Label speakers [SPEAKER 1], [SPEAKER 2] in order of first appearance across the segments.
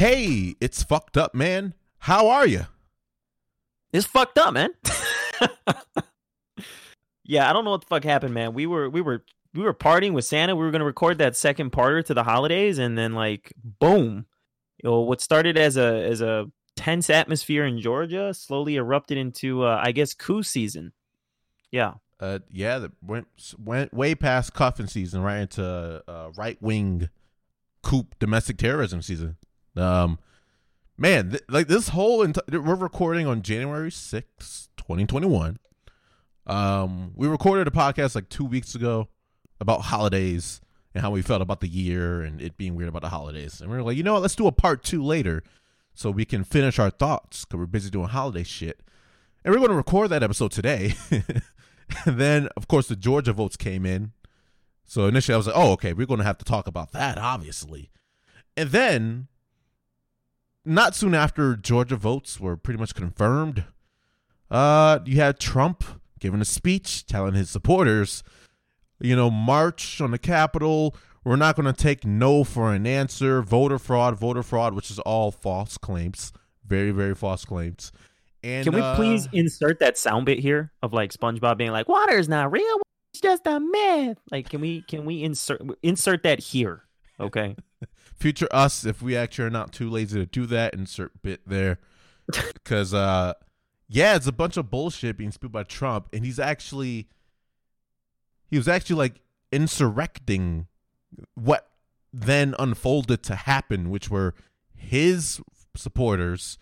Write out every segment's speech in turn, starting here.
[SPEAKER 1] Hey, it's fucked up, man. How are you?
[SPEAKER 2] It's fucked up, man. yeah, I don't know what the fuck happened, man. We were we were we were partying with Santa. We were gonna record that second parter to the holidays, and then like boom, you know, what started as a as a tense atmosphere in Georgia slowly erupted into uh, I guess coup season. Yeah.
[SPEAKER 1] Uh, yeah, that went went way past cuffing season, right into uh, right wing coup domestic terrorism season. Um, man, th- like this whole ent- we're recording on January sixth, twenty twenty one. Um, we recorded a podcast like two weeks ago about holidays and how we felt about the year and it being weird about the holidays. And we were like, you know what? Let's do a part two later so we can finish our thoughts because we're busy doing holiday shit. And we're going to record that episode today. and then, of course, the Georgia votes came in. So initially I was like, oh, okay, we're going to have to talk about that, obviously. And then, not soon after Georgia votes were pretty much confirmed, uh, you had Trump giving a speech telling his supporters, you know, march on the Capitol. We're not going to take no for an answer. Voter fraud, voter fraud, which is all false claims. Very, very false claims. And
[SPEAKER 2] Can we
[SPEAKER 1] uh,
[SPEAKER 2] please insert that sound bit here of like SpongeBob being like, "Water is not real. It's just a myth." Like, can we can we insert insert that here? Okay.
[SPEAKER 1] Future us if we actually are not too lazy to do that insert bit there. Because uh yeah it's a bunch of bullshit being spewed by trump and he's actually he was actually like insurrecting what then unfolded to happen which were his supporters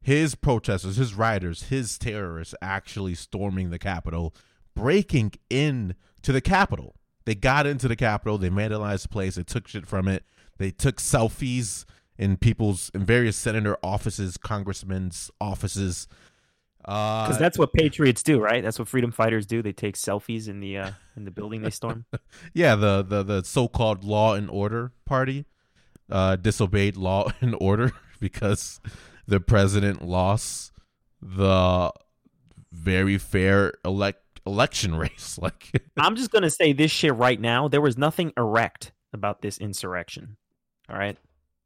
[SPEAKER 1] his protesters his rioters his terrorists actually storming the capitol breaking in to the capitol. They got into the capitol they vandalized the place they took shit from it they took selfies in people's in various senator offices, congressmen's offices.
[SPEAKER 2] Because
[SPEAKER 1] Uh,
[SPEAKER 2] that's what patriots do, right? That's what freedom fighters do. They take selfies in the uh, in the building they storm.
[SPEAKER 1] yeah, the the the so-called law and order party uh, disobeyed law and order because the president lost the very fair elect election race. Like,
[SPEAKER 2] I'm just gonna say this shit right now. There was nothing erect about this insurrection. All right,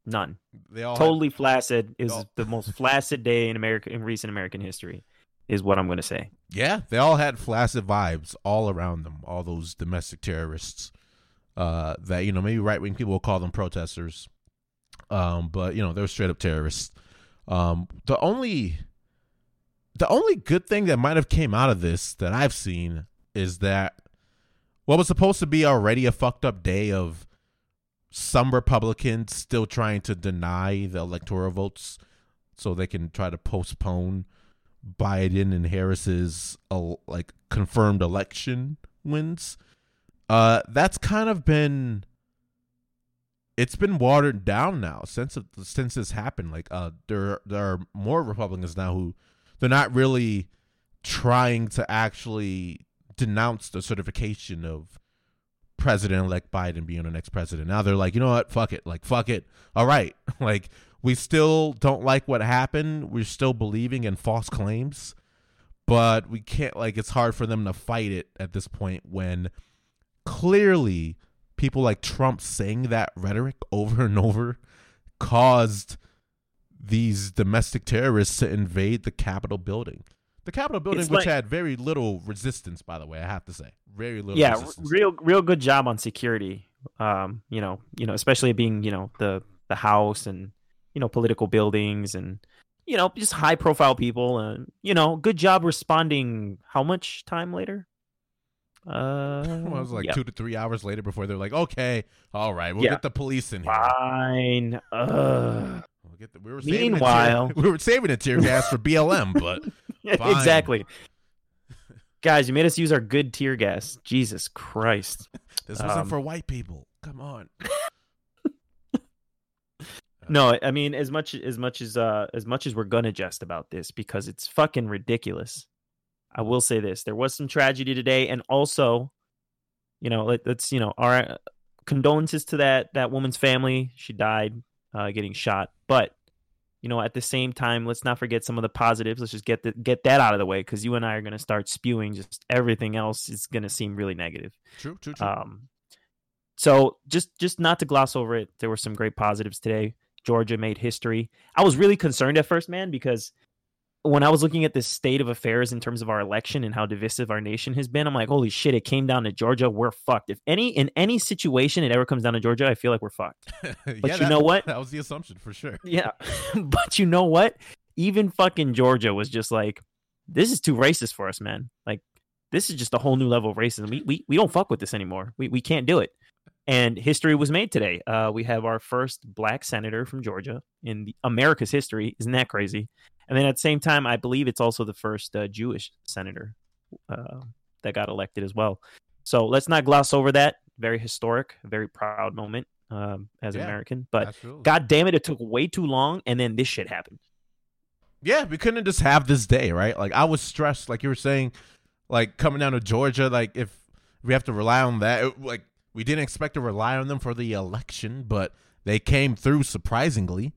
[SPEAKER 2] none.
[SPEAKER 1] they all
[SPEAKER 2] Totally flaccid. It was
[SPEAKER 1] Oh.
[SPEAKER 2] the most flaccid day in America in recent American history. Is what I'm gonna say.
[SPEAKER 1] Yeah, they all had flaccid vibes all around them. All those domestic terrorists, uh, that you know maybe right wing people will call them protesters, um, but you know they're straight up terrorists. Um, the only, the only good thing that might have came out of this that I've seen is that what was supposed to be already a fucked up day of some Republicans still trying to deny the electoral votes so they can try to postpone Biden and Harris's uh, like confirmed election wins. Uh, that's kind of been it's been watered down now since since this happened. Like, uh, there there are more Republicans now who they're not really trying to actually denounce the certification of President elect Biden being the next president. Now they're like, you know what, fuck it, like fuck it. All right, like we still don't like what happened. We're still believing in false claims, but we can't like it's hard for them to fight it at this point when clearly people like Trump saying that rhetoric over and over caused these domestic terrorists to invade the Capitol building. The Capitol building,
[SPEAKER 2] It's
[SPEAKER 1] which
[SPEAKER 2] like-
[SPEAKER 1] had very little resistance, by the way, I have to say, very little.
[SPEAKER 2] yeah,
[SPEAKER 1] resistance.
[SPEAKER 2] real real good job on security. Um, you know, you know, especially being you know the the house and you know political buildings and you know just high profile people and you know good job responding. How much time later? Uh,
[SPEAKER 1] Well, it was like
[SPEAKER 2] yeah.
[SPEAKER 1] two to three hours later before they're like, okay, all right, we'll
[SPEAKER 2] Yeah.
[SPEAKER 1] get the police in here.
[SPEAKER 2] Fine. Ugh.
[SPEAKER 1] We'll get the, we were saving tear-
[SPEAKER 2] Meanwhile-
[SPEAKER 1] we were saving a tear gas for BLM, but.
[SPEAKER 2] exactly. Guys, you made us use our good tear gas. Jesus Christ.
[SPEAKER 1] this wasn't
[SPEAKER 2] Um,
[SPEAKER 1] for white people. Come on.
[SPEAKER 2] No, I mean as much as much as uh as much as we're gonna jest about this because it's fucking ridiculous. I will say this: there was some tragedy today, and also, you know, let, let's you know our uh, condolences to that that woman's family. She died uh, getting shot, but you know, at the same time, let's not forget some of the positives. Let's just get the, get that out of the way because you and I are gonna start spewing. Just everything else is gonna seem really negative.
[SPEAKER 1] True, true, true.
[SPEAKER 2] Um, so just just not to gloss over it, there were some great positives today. Georgia made history. I was really concerned at first, man, because when I was looking at the state of affairs in terms of our election and how divisive our nation has been, I'm like, holy shit, it came down to Georgia. We're fucked. If any in any situation it ever comes down to Georgia, I feel like we're fucked. But
[SPEAKER 1] Yeah,
[SPEAKER 2] you
[SPEAKER 1] that-
[SPEAKER 2] know what?
[SPEAKER 1] That was the assumption for sure.
[SPEAKER 2] Yeah. but you know what? Even fucking Georgia was just like, this is too racist for us, man. Like, this is just a whole new level of racism. We we, we don't fuck with this anymore. We we can't do it. And history was made today. Uh, we have our first black senator from Georgia in the, America's history. Isn't that crazy? And then at the same time, I believe it's also the first uh, Jewish senator uh, that got elected as well. So let's not gloss over that. Very historic, very proud moment um, as an American. But
[SPEAKER 1] Absolutely.
[SPEAKER 2] God damn it, it took way too long, and then this shit happened.
[SPEAKER 1] Yeah, we couldn't just have this day, right? Like I was stressed, like you were saying, like coming down to Georgia, like if we have to rely on that, it- like we didn't expect to rely on them for the election, but they came through surprisingly.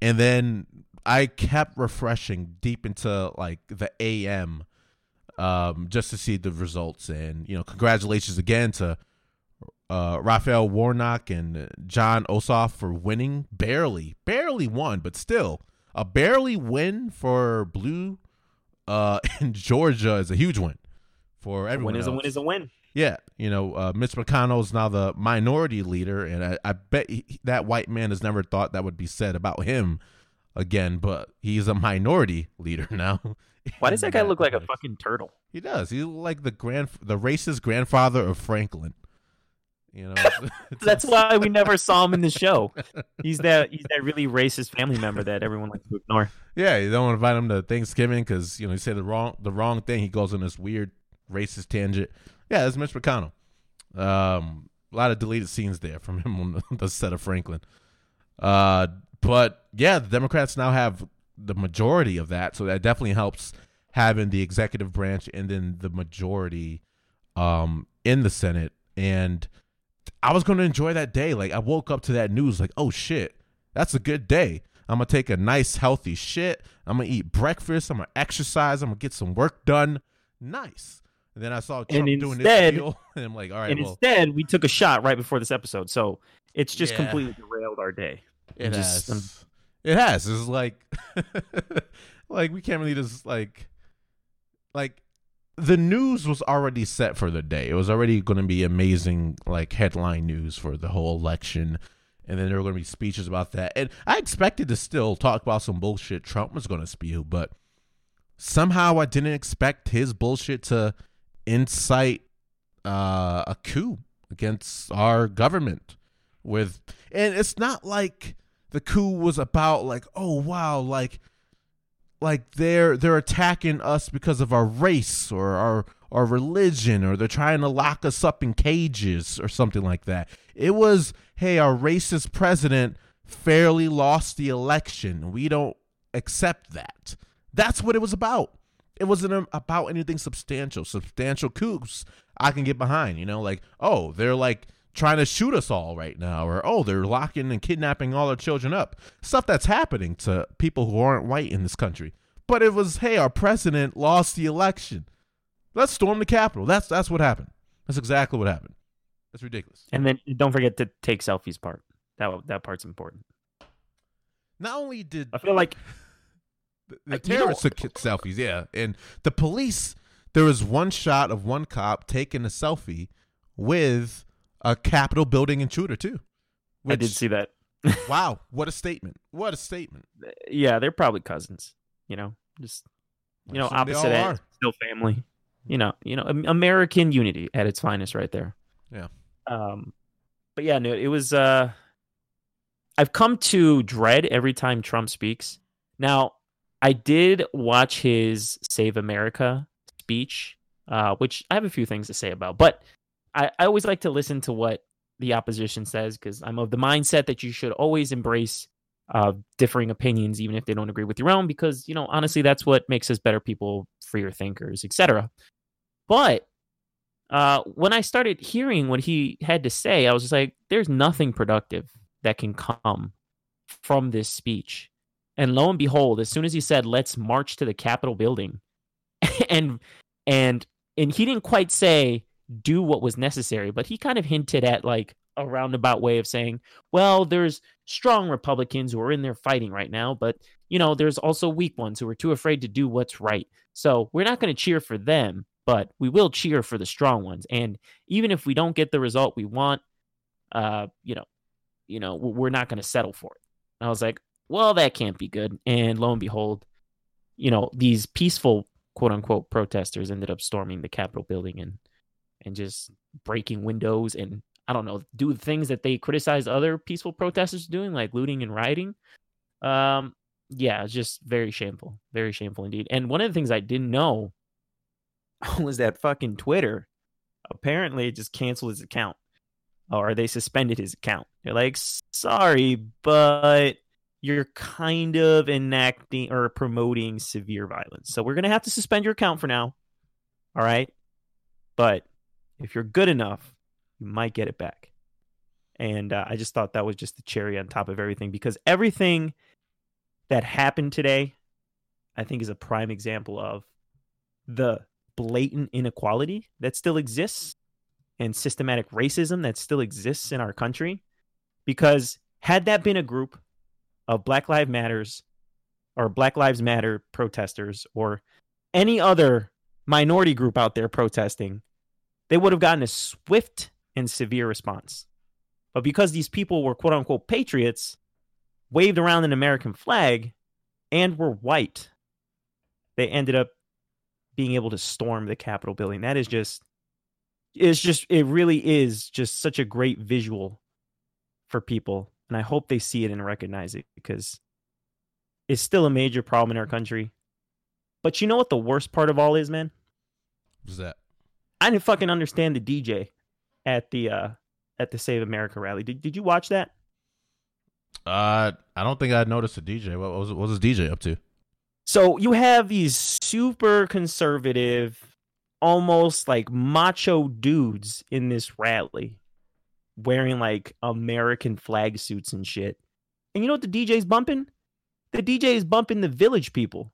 [SPEAKER 1] And then I kept refreshing deep into like the AM um just to see the results and you know, congratulations again to uh Raphael Warnock and Jon Ossoff for winning barely, barely won, but still a barely win for blue uh in Georgia is a huge win for
[SPEAKER 2] A
[SPEAKER 1] everyone.
[SPEAKER 2] win is a win is a win.
[SPEAKER 1] Yeah, you know, uh, Mitch McConnell is now the minority leader, and I, I bet he, that white man has never thought that would be said about him again. But he's a minority leader now.
[SPEAKER 2] Why does that guy look like a fucking turtle?
[SPEAKER 1] He does. He's like the grand, the racist grandfather of Franklin. You know,
[SPEAKER 2] That's why we never saw him in the show. He's that he's that really racist family member that everyone likes to ignore.
[SPEAKER 1] Yeah, you don't invite him to Thanksgiving because you know you say the wrong the wrong thing. He goes on this weird racist tangent. Yeah, that's Mitch McConnell. Um, a lot of deleted scenes there from him on the, the set of Franklin. Uh, but yeah, the Democrats now have the majority of that, so that definitely helps having the executive branch and then the majority um in the Senate. And I was going to enjoy that day. Like I woke up to that news, like, oh shit, that's a good day. I'm gonna take a nice healthy shit. I'm gonna eat breakfast. I'm gonna exercise. I'm gonna get some work done. Nice. And then I saw Trump doing this deal, and I'm like, all right,
[SPEAKER 2] and
[SPEAKER 1] well,
[SPEAKER 2] instead, we took a shot right before this episode, so it's just
[SPEAKER 1] Yeah.
[SPEAKER 2] completely derailed our day.
[SPEAKER 1] It has. It has. It's like, like we can't really just like, like, the news was already set for the day. It was already going to be amazing, like headline news for the whole election. And then there were going to be speeches about that. And I expected to still talk about some bullshit Trump was going to spew, but somehow I didn't expect his bullshit to incite uh, a coup against our government. With and it's not like the coup was about like, oh wow, like like they're they're attacking us because of our race or our our religion or they're trying to lock us up in cages or something like that. It was, hey, our racist president fairly lost the election. We don't accept that. That's what it was about. It wasn't um, about anything substantial. Substantial coups I can get behind, you know, like, oh, they're like trying to shoot us all right now, or oh, they're locking and kidnapping all our children up. Stuff that's happening to people who aren't white in this country. But it was, hey, our president lost the election. Let's storm the Capitol. That's that's what happened. That's exactly what happened. That's ridiculous.
[SPEAKER 2] And then don't forget to take selfies part. That that part's important.
[SPEAKER 1] Not only did
[SPEAKER 2] I feel like
[SPEAKER 1] the, the terrorists took selfies, yeah, and the police. There was one shot of one cop taking a selfie with a Capitol building intruder too.
[SPEAKER 2] I did see that.
[SPEAKER 1] wow, what a statement! What a statement!
[SPEAKER 2] Yeah, they're probably cousins. You know, just you know, opposite ends, still family. You know, you know, American unity at its finest, right there.
[SPEAKER 1] Yeah.
[SPEAKER 2] Um, but yeah, no, it was. Uh, I've come to dread every time Trump speaks. Now, I did watch his "Save America" speech, uh, which I have a few things to say about, but I, I always like to listen to what the opposition says because I'm of the mindset that you should always embrace uh, differing opinions, even if they don't agree with your own, because you know honestly that's what makes us better people, freer thinkers, etc. But uh, when I started hearing what he had to say, I was just like, "There's nothing productive that can come from this speech." And lo and behold, as soon as he said, "Let's march to the Capitol building," and and and he didn't quite say do what was necessary, but he kind of hinted at like a roundabout way of saying, well, there's strong Republicans who are in there fighting right now, but you know, there's also weak ones who are too afraid to do what's right. So we're not going to cheer for them, but we will cheer for the strong ones. And even if we don't get the result we want, uh, you know, you know, we're not going to settle for it. And I was like, well, that can't be good. And lo and behold, you know, these peaceful quote unquote protesters ended up storming the Capitol building and and just breaking windows and I don't know, do things that they criticize other peaceful protesters doing, like looting and rioting. Um, yeah, it's just very shameful, very shameful indeed. And one of the things I didn't know was that fucking Twitter apparently just canceled his account or they suspended his account. They're like, sorry, but you're kind of enacting or promoting severe violence. So we're going to have to suspend your account for now. All right. But if you're good enough, you might get it back. And uh, I just thought that was just the cherry on top of everything because everything that happened today, I think, is a prime example of the blatant inequality that still exists and systematic racism that still exists in our country. Because had that been a group of Black Lives Matters or Black Lives Matter protesters or any other minority group out there protesting, they would have gotten a swift and severe response. But because these people were quote unquote patriots, waved around an American flag, and were white, they ended up being able to storm the Capitol building. That is just, it's just, it really is just such a great visual for people and I hope they see it and recognize it because it's still a major problem in our country. But you know what the worst part of all is, man?
[SPEAKER 1] What's that?
[SPEAKER 2] I didn't fucking understand the DJ at the uh at the Save America rally. Did did you watch that?
[SPEAKER 1] Uh, I don't think I noticed a DJ. What was what was this DJ up to?
[SPEAKER 2] So you have these super conservative, almost like macho dudes in this rally wearing like American flag suits and shit. And you know what the DJ's bumping? The DJ is bumping the Village People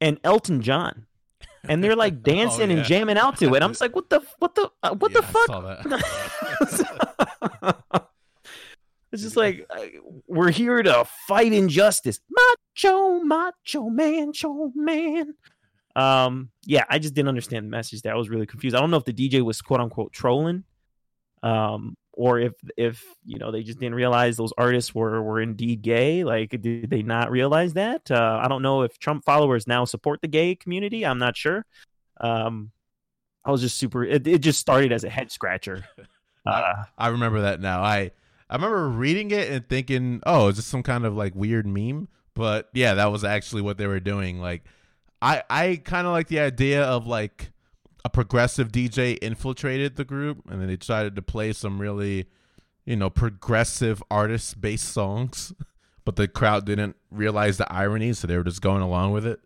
[SPEAKER 2] and Elton John. And they're like oh, dancing oh, yeah. and jamming out to it. I'm just like, what the, what the, uh, what yeah, the fuck? it's just like uh, we're here to fight injustice. Macho, macho man, macho man. Um, yeah, I just didn't understand the message That I was really confused. I don't know if the DJ was quote unquote trolling, um, or if if you know they just didn't realize those artists were were indeed gay like did they not realize that? Uh, i don't know if trump followers now support the gay community. I'm not sure. Um i was just super it, it just started as a head scratcher.
[SPEAKER 1] Uh, I, I remember that now. I i remember reading it and thinking oh is this some kind of like weird meme? But yeah that was actually what they were doing. Like i i kind of like the idea of like a progressive DJ infiltrated the group, and then they decided to play some really, you know, progressive artist based songs, but the crowd didn't realize the irony, so they were just going along with it.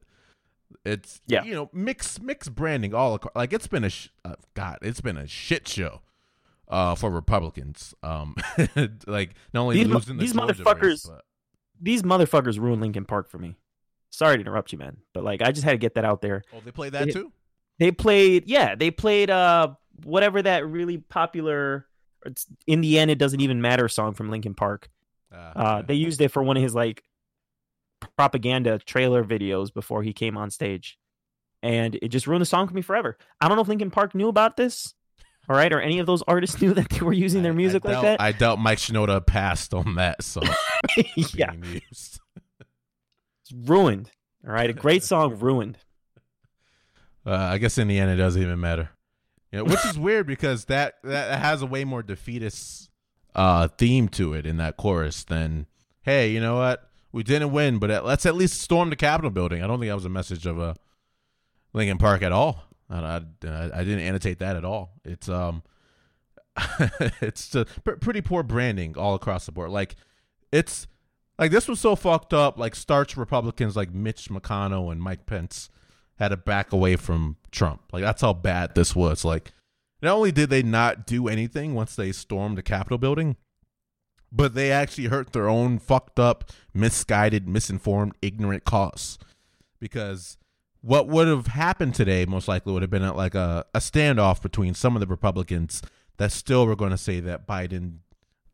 [SPEAKER 1] It's yeah, you know, mix mix branding all across. Like it's been a sh- uh, God, it's been a shit show uh, for Republicans. Um, like not only
[SPEAKER 2] these,
[SPEAKER 1] losing
[SPEAKER 2] the these motherfuckers, race, but... these motherfuckers ruined Linkin Park for me. Sorry to interrupt you, man, but like I just had to get that out there.
[SPEAKER 1] Oh, they played that too.
[SPEAKER 2] They played, yeah, they played uh whatever that really popular. in the end, it doesn't even matter song from Linkin Park. Uh, uh, they used it for one of his like propaganda trailer videos before he came on stage, and it just ruined the song for me forever. I don't know if Linkin Park knew about this. All right, or any of those artists knew that they were using their music
[SPEAKER 1] I, I
[SPEAKER 2] like
[SPEAKER 1] doubt,
[SPEAKER 2] that.
[SPEAKER 1] I doubt Mike Shinoda passed on that song.
[SPEAKER 2] yeah, it's ruined. All right, a great song ruined.
[SPEAKER 1] Uh, I guess in the end, it doesn't even matter. You know, which is weird because that that has a way more defeatist uh, theme to it in that chorus than hey, you know what? We didn't win, but let's at least storm the Capitol building. I don't think that was a message of a uh, Linkin Park at all. I, I, I didn't annotate that at all. It's um, it's pretty poor branding all across the board. Like it's like this was so fucked up. Like starch Republicans like Mitch McConnell and Mike Pence had to back away from Trump. Like that's how bad this was. Like not only did they not do anything once they stormed the Capitol building, but they actually hurt their own fucked up, misguided, misinformed, ignorant cause. Because what would have happened today most likely would have been like a, a standoff between some of the Republicans that still were going to say that Biden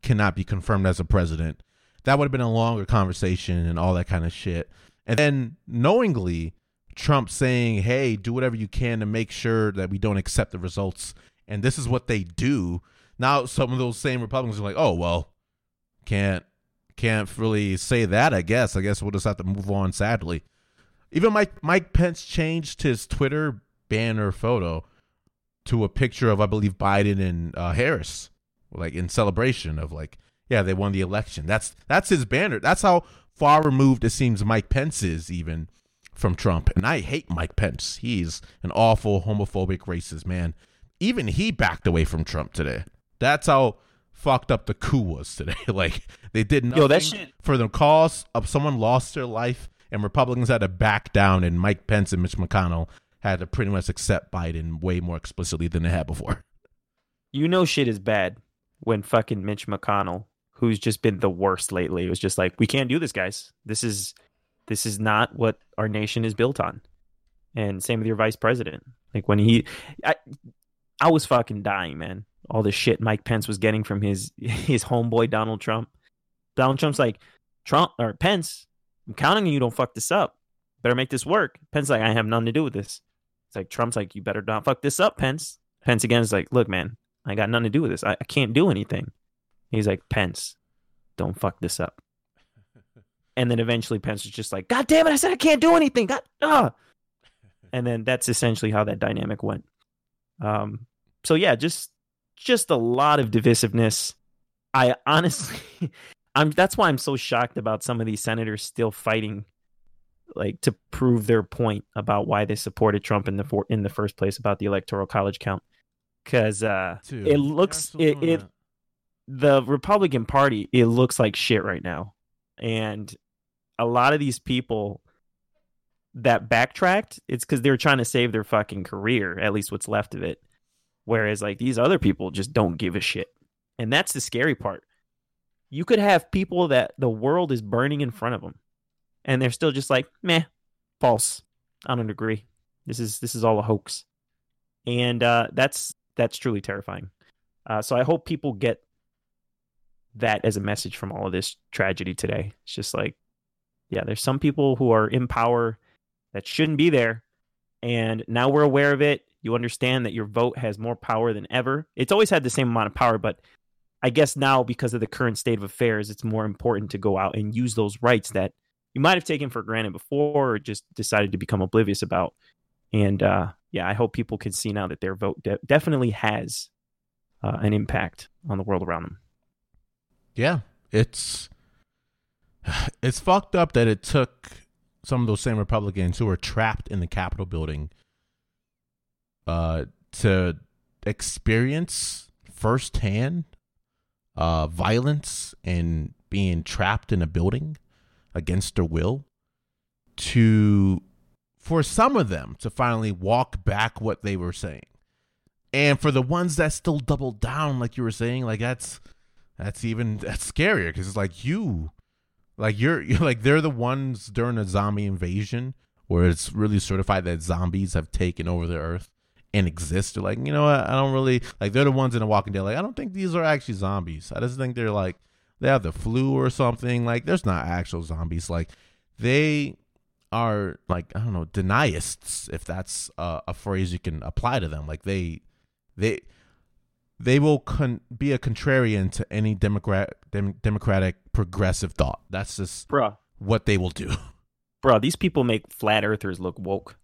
[SPEAKER 1] cannot be confirmed as a president. That would have been a longer conversation and all that kind of shit. And then knowingly, Trump saying, "Hey, do whatever you can to make sure that we don't accept the results." And this is what they do. Now, some of those same Republicans are like, "Oh well, can't can't really say that. I guess. I guess we'll just have to move on. Sadly, even Mike Mike Pence changed his Twitter banner photo to a picture of I believe Biden and uh, Harris, like in celebration of like, yeah, they won the election. That's that's his banner. That's how far removed it seems Mike Pence is even from Trump. And I hate Mike Pence. He's an awful homophobic racist man. Even he backed away from Trump today. That's how fucked up the coup was today. like they did nothing
[SPEAKER 2] Yo, that shit-
[SPEAKER 1] for the cause of someone lost their life, and Republicans had to back down, and Mike Pence and Mitch McConnell had to pretty much accept Biden way more explicitly than they had before.
[SPEAKER 2] You know shit is bad when fucking Mitch McConnell, who's just been the worst lately, was just like, "We can't do this, guys. This is this is not what our nation is built on." And same with your vice president. Like when he, I, I was fucking dying, man. All the shit Mike Pence was getting from his his homeboy Donald Trump. Donald Trump's like, Trump or Pence, I'm counting on you. Don't fuck this up. Better make this work. Pence like, I have nothing to do with this. It's like Trump's like, you better not fuck this up, Pence. Pence again is like, look, man, I got nothing to do with this. I, I can't do anything. He's like, Pence, don't fuck this up. And then eventually Pence was just like, God damn it, I said I can't do anything. God, ah. And then that's essentially how that dynamic went. Um, so yeah, just just a lot of divisiveness. I honestly, I'm that's why I'm so shocked about some of these senators still fighting, like to prove their point about why they supported Trump in the for, in the first place about the electoral college count, because uh,
[SPEAKER 1] Dude,
[SPEAKER 2] it looks it, it the Republican Party it looks like shit right now, and a lot of these people that backtracked, it's because they were trying to save their fucking career, at least what's left of it. Whereas like these other people just don't give a shit, and that's the scary part. You could have people that the world is burning in front of them, and they're still just like, meh, false. I don't agree. This is this is all a hoax, and uh, that's that's truly terrifying. Uh, so I hope people get that as a message from all of this tragedy today. It's just like, yeah, there's some people who are in power that shouldn't be there. And now we're aware of it. You understand that your vote has more power than ever. It's always had the same amount of power, but I guess now, because of the current state of affairs, it's more important to go out and use those rights that you might have taken for granted before or just decided to become oblivious about. And uh, yeah, I hope people can see now that their vote de- definitely has uh, an impact on the world around them.
[SPEAKER 1] Yeah, it's it's fucked up that it took some of those same Republicans who were trapped in the Capitol building uh to experience firsthand uh violence and being trapped in a building against their will to for some of them to finally walk back what they were saying. And for the ones that still double down like you were saying, like that's that's even that's scarier because it's like you like you're, you're like they're the ones during a zombie invasion where it's really certified that zombies have taken over the earth and exist. They're like you know what? I don't really like they're the ones in the walking dead like i don't think these are actually zombies. I just think they're like they have the flu or something like there's not actual zombies like they are like i don't know denyists if that's a phrase you can apply to them like they they they will con- be a contrarian to any democrat dem- democratic progressive thought. That's just
[SPEAKER 2] Bruh.
[SPEAKER 1] what they will do.
[SPEAKER 2] Bro, these people make flat earthers look woke.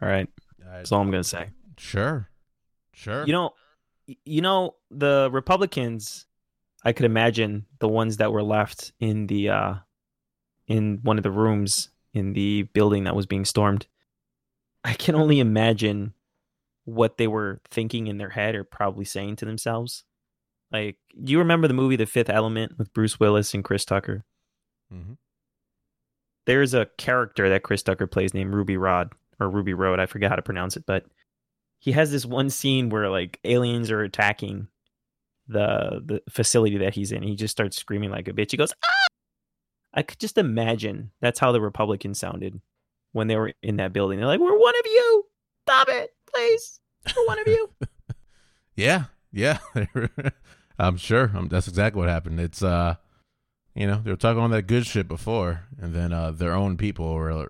[SPEAKER 2] All right. That's all I'm going to say.
[SPEAKER 1] Sure. Sure.
[SPEAKER 2] You know, you know the Republicans, I could imagine the ones that were left in the uh in one of the rooms in the building that was being stormed. I can only imagine what they were thinking in their head or probably saying to themselves. Like, do you remember the movie The Fifth Element with Bruce Willis and Chris Tucker?
[SPEAKER 1] Mhm.
[SPEAKER 2] There's a character that Chris Tucker plays named Ruby Rod or Ruby Road. I forget how to pronounce it, but he has this one scene where like aliens are attacking the the facility that he's in. He just starts screaming like a bitch. He goes, ah! I could just imagine that's how the Republicans sounded when they were in that building. They're like, "We're one of you. Stop it, We're one of you."
[SPEAKER 1] Yeah. Yeah. I'm sure. Um, that's exactly what happened. It's uh, you know, they were talking on that good shit before, and then uh, their own people were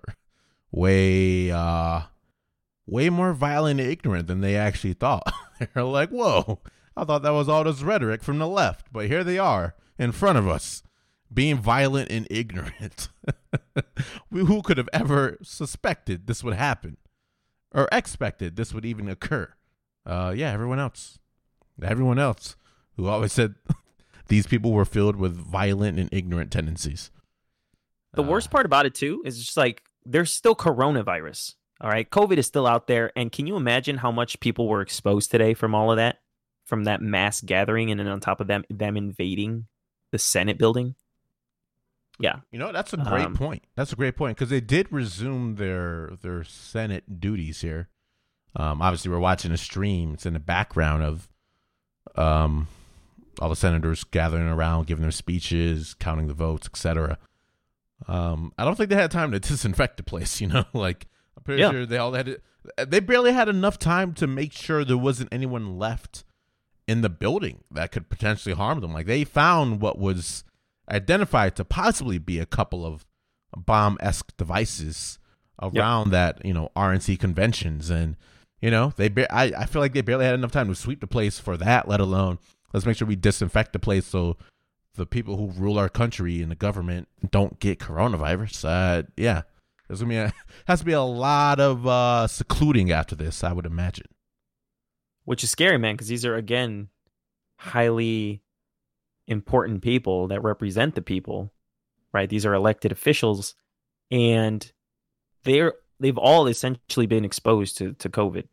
[SPEAKER 1] way uh, way more violent and ignorant than they actually thought. They're like, whoa, I thought that was all this rhetoric from the left, but here they are in front of us, being violent and ignorant. Who could have ever suspected this would happen, or expected this would even occur? Uh, yeah, everyone else, everyone else who always said these people were filled with violent and ignorant tendencies.
[SPEAKER 2] The uh, worst part about it too is just like there's still coronavirus. All right, COVID is still out there, and can you imagine how much people were exposed today from all of that, from that mass gathering, and then on top of them, them invading the Senate building? Yeah,
[SPEAKER 1] you know that's a great um, point. That's a great point because they did resume their their Senate duties here. Um, obviously, we're watching a stream. It's in the background of um, all the senators gathering around, giving their speeches, counting the votes, etc. Um, I don't think they had time to disinfect the place. You know, like I'm pretty yeah. sure they all had. To, they barely had enough time to make sure there wasn't anyone left in the building that could potentially harm them. Like they found what was identified to possibly be a couple of bomb esque devices around yep. that you know RNC conventions, and you know they. Ba- I I feel like they barely had enough time to sweep the place for that, let alone let's make sure we disinfect the place so the people who rule our country and the government don't get coronavirus. Uh, yeah, there's gonna be a, has to be a lot of uh, secluding after this, I would imagine.
[SPEAKER 2] Which is scary, man, because these are again highly important people that represent the people, right? These are elected officials, and they're they've all essentially been exposed to to COVID.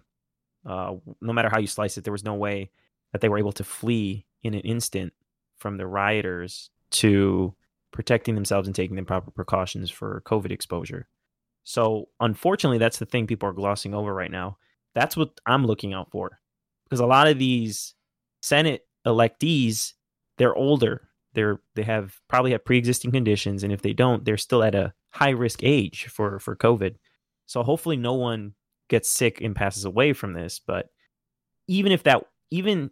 [SPEAKER 2] Uh, no matter how you slice it, there was no way that they were able to flee in an instant from the rioters to protecting themselves and taking the proper precautions for COVID exposure. So, unfortunately, that's the thing people are glossing over right now. That's what I'm looking out for because a lot of these Senate electees, they're older. They're they have probably have pre-existing conditions, and if they don't, they're still at a high risk age for for COVID. So hopefully, no one gets sick and passes away from this. But even if that, even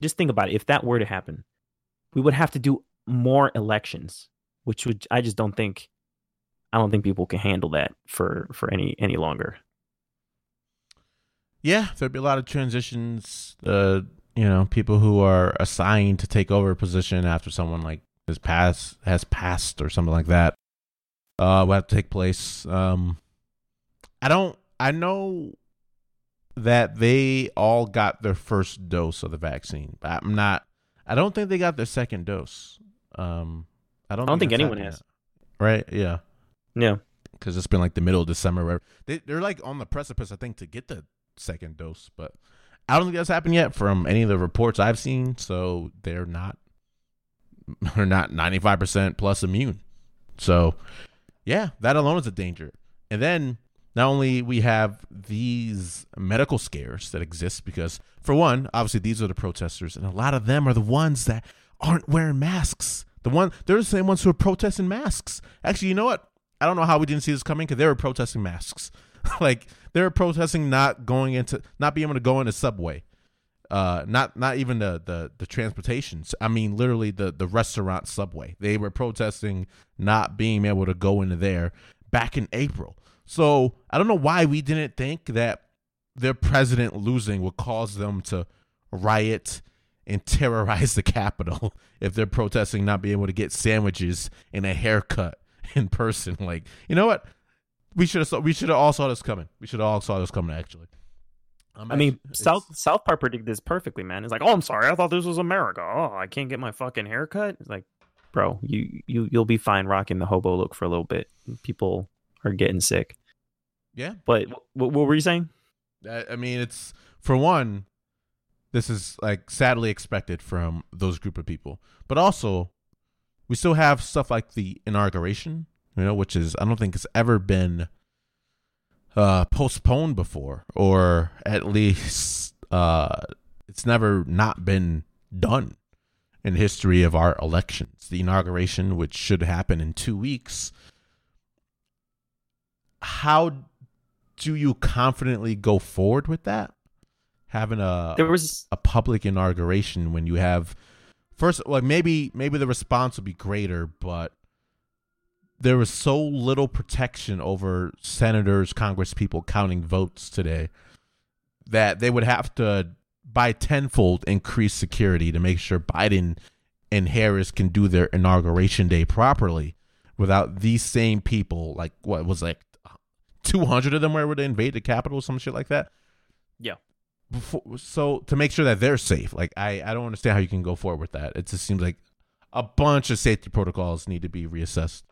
[SPEAKER 2] just think about it. If that were to happen, we would have to do more elections, which would I just don't think I don't think people can handle that for for any any longer.
[SPEAKER 1] Yeah, there'd be a lot of transitions. Uh, you know, people who are assigned to take over a position after someone like has passed has passed or something like that. Uh, will have to take place. Um, I don't. I know that they all got their first dose of the vaccine. But I'm not. I don't think they got their second dose. Um, I don't.
[SPEAKER 2] I don't think, think anyone has. Yet.
[SPEAKER 1] Right? Yeah.
[SPEAKER 2] Yeah.
[SPEAKER 1] Because it's been like the middle of December. Where they they're like on the precipice, I think, to get the second dose, but I don't think that's happened yet from any of the reports I've seen. So they're not they're not ninety five percent plus immune. So yeah, that alone is a danger. And then not only we have these medical scares that exist because for one obviously these are the protesters and a lot of them are the ones that aren't wearing masks the one they're the same ones who are protesting masks actually you know what i don't know how we didn't see this coming because they were protesting masks like they were protesting not going into not being able to go in a subway uh not not even the the the transportations i mean literally the the restaurant subway they were protesting not being able to go into there back in april so I don't know why we didn't think that their president losing would cause them to riot and terrorize the Capitol if they're protesting not being able to get sandwiches and a haircut in person. Like, you know what? We should have we should have all saw this coming. We should have all saw this coming. Actually,
[SPEAKER 2] I um, mean, South South Park predicted this perfectly, man. It's like, oh, I'm sorry, I thought this was America. Oh, I can't get my fucking haircut. It's like, bro, you you you'll be fine rocking the hobo look for a little bit. People are getting sick.
[SPEAKER 1] Yeah.
[SPEAKER 2] But what, what were you saying?
[SPEAKER 1] I mean, it's for one, this is like sadly expected from those group of people, but also we still have stuff like the inauguration, you know, which is I don't think it's ever been uh, postponed before, or at least uh, it's never not been done in history of our elections. The inauguration, which should happen in two weeks, how do you confidently go forward with that? Having a
[SPEAKER 2] there was
[SPEAKER 1] a public inauguration when you have first like maybe maybe the response would be greater, but there was so little protection over senators, Congress people counting votes today that they would have to by tenfold increase security to make sure Biden and Harris can do their inauguration day properly without these same people like what was like 200 of them where would they invade the capitol some shit like that?
[SPEAKER 2] Yeah.
[SPEAKER 1] before, so to make sure that they're safe like I, I don't understand how you can go forward with that. It just seems like a bunch of safety protocols need to be reassessed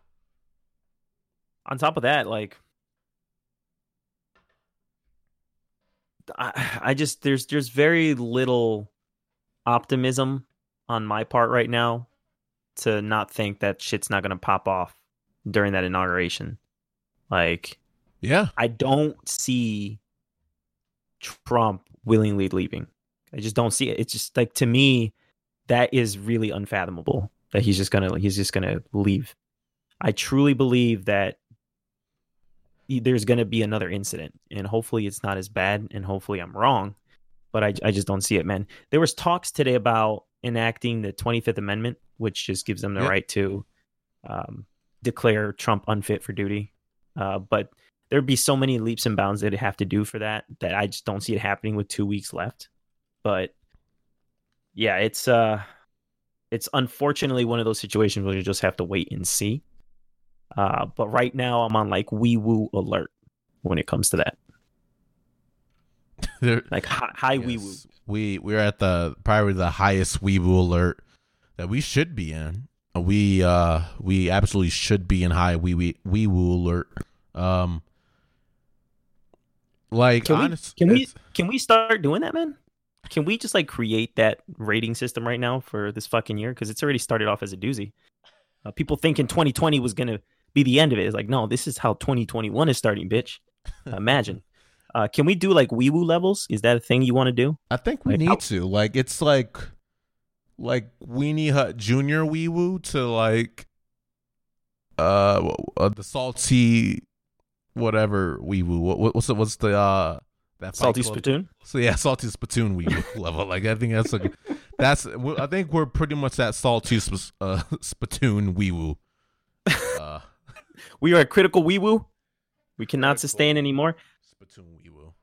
[SPEAKER 2] on top of that, like I, I just there's there's very little optimism on my part right now to not think that shit's not gonna pop off during that inauguration. Like
[SPEAKER 1] yeah
[SPEAKER 2] I don't see Trump willingly leaving. I just don't see it. It's just like to me, that is really unfathomable that he's just gonna he's just gonna leave. I truly believe that he- there's gonna be another incident, and hopefully it's not as bad, and hopefully I'm wrong, but I I just don't see it, man. There was talks today about enacting the 25th Amendment, which just gives them the
[SPEAKER 1] Yep.
[SPEAKER 2] right to um, declare Trump unfit for duty. Uh, but there'd be so many leaps and bounds they'd have to do for that that I just don't see it happening with two weeks left. But yeah, it's uh it's unfortunately one of those situations where you just have to wait and see. Uh, but right now I'm on like wee woo alert when it comes to that.
[SPEAKER 1] There-
[SPEAKER 2] Like hi, hi wee woo.
[SPEAKER 1] We we're at the probably the highest weeboo alert that we should be in. Uh, We uh we absolutely should be in high wee wee wee woo alert. Um like
[SPEAKER 2] Can we- Can we can we start doing that, man? Can we just like create that rating system right now for this fucking year? Because it's already started off as a doozy. Uh, people thinking 2020 was gonna be the end of it. It's like, no, this is how 2021 is starting, bitch. Imagine. Uh, can we do like wee woo levels? Is that a thing you want to do?
[SPEAKER 1] I think we
[SPEAKER 2] like,
[SPEAKER 1] need to. Like it's like like Weenie Hut Junior wee woo to like uh, uh the salty whatever wee woo. What, what's the what's the uh that
[SPEAKER 2] Salty
[SPEAKER 1] Club-
[SPEAKER 2] spittoon.
[SPEAKER 1] So yeah, salty spittoon we level. Like I think that's like that's I think we're pretty much that salty sp- uh, spittoon wee woo. Uh,
[SPEAKER 2] We are a critical wee woo. We cannot
[SPEAKER 1] Critical.
[SPEAKER 2] sustain anymore.
[SPEAKER 1] spittoon wee woo.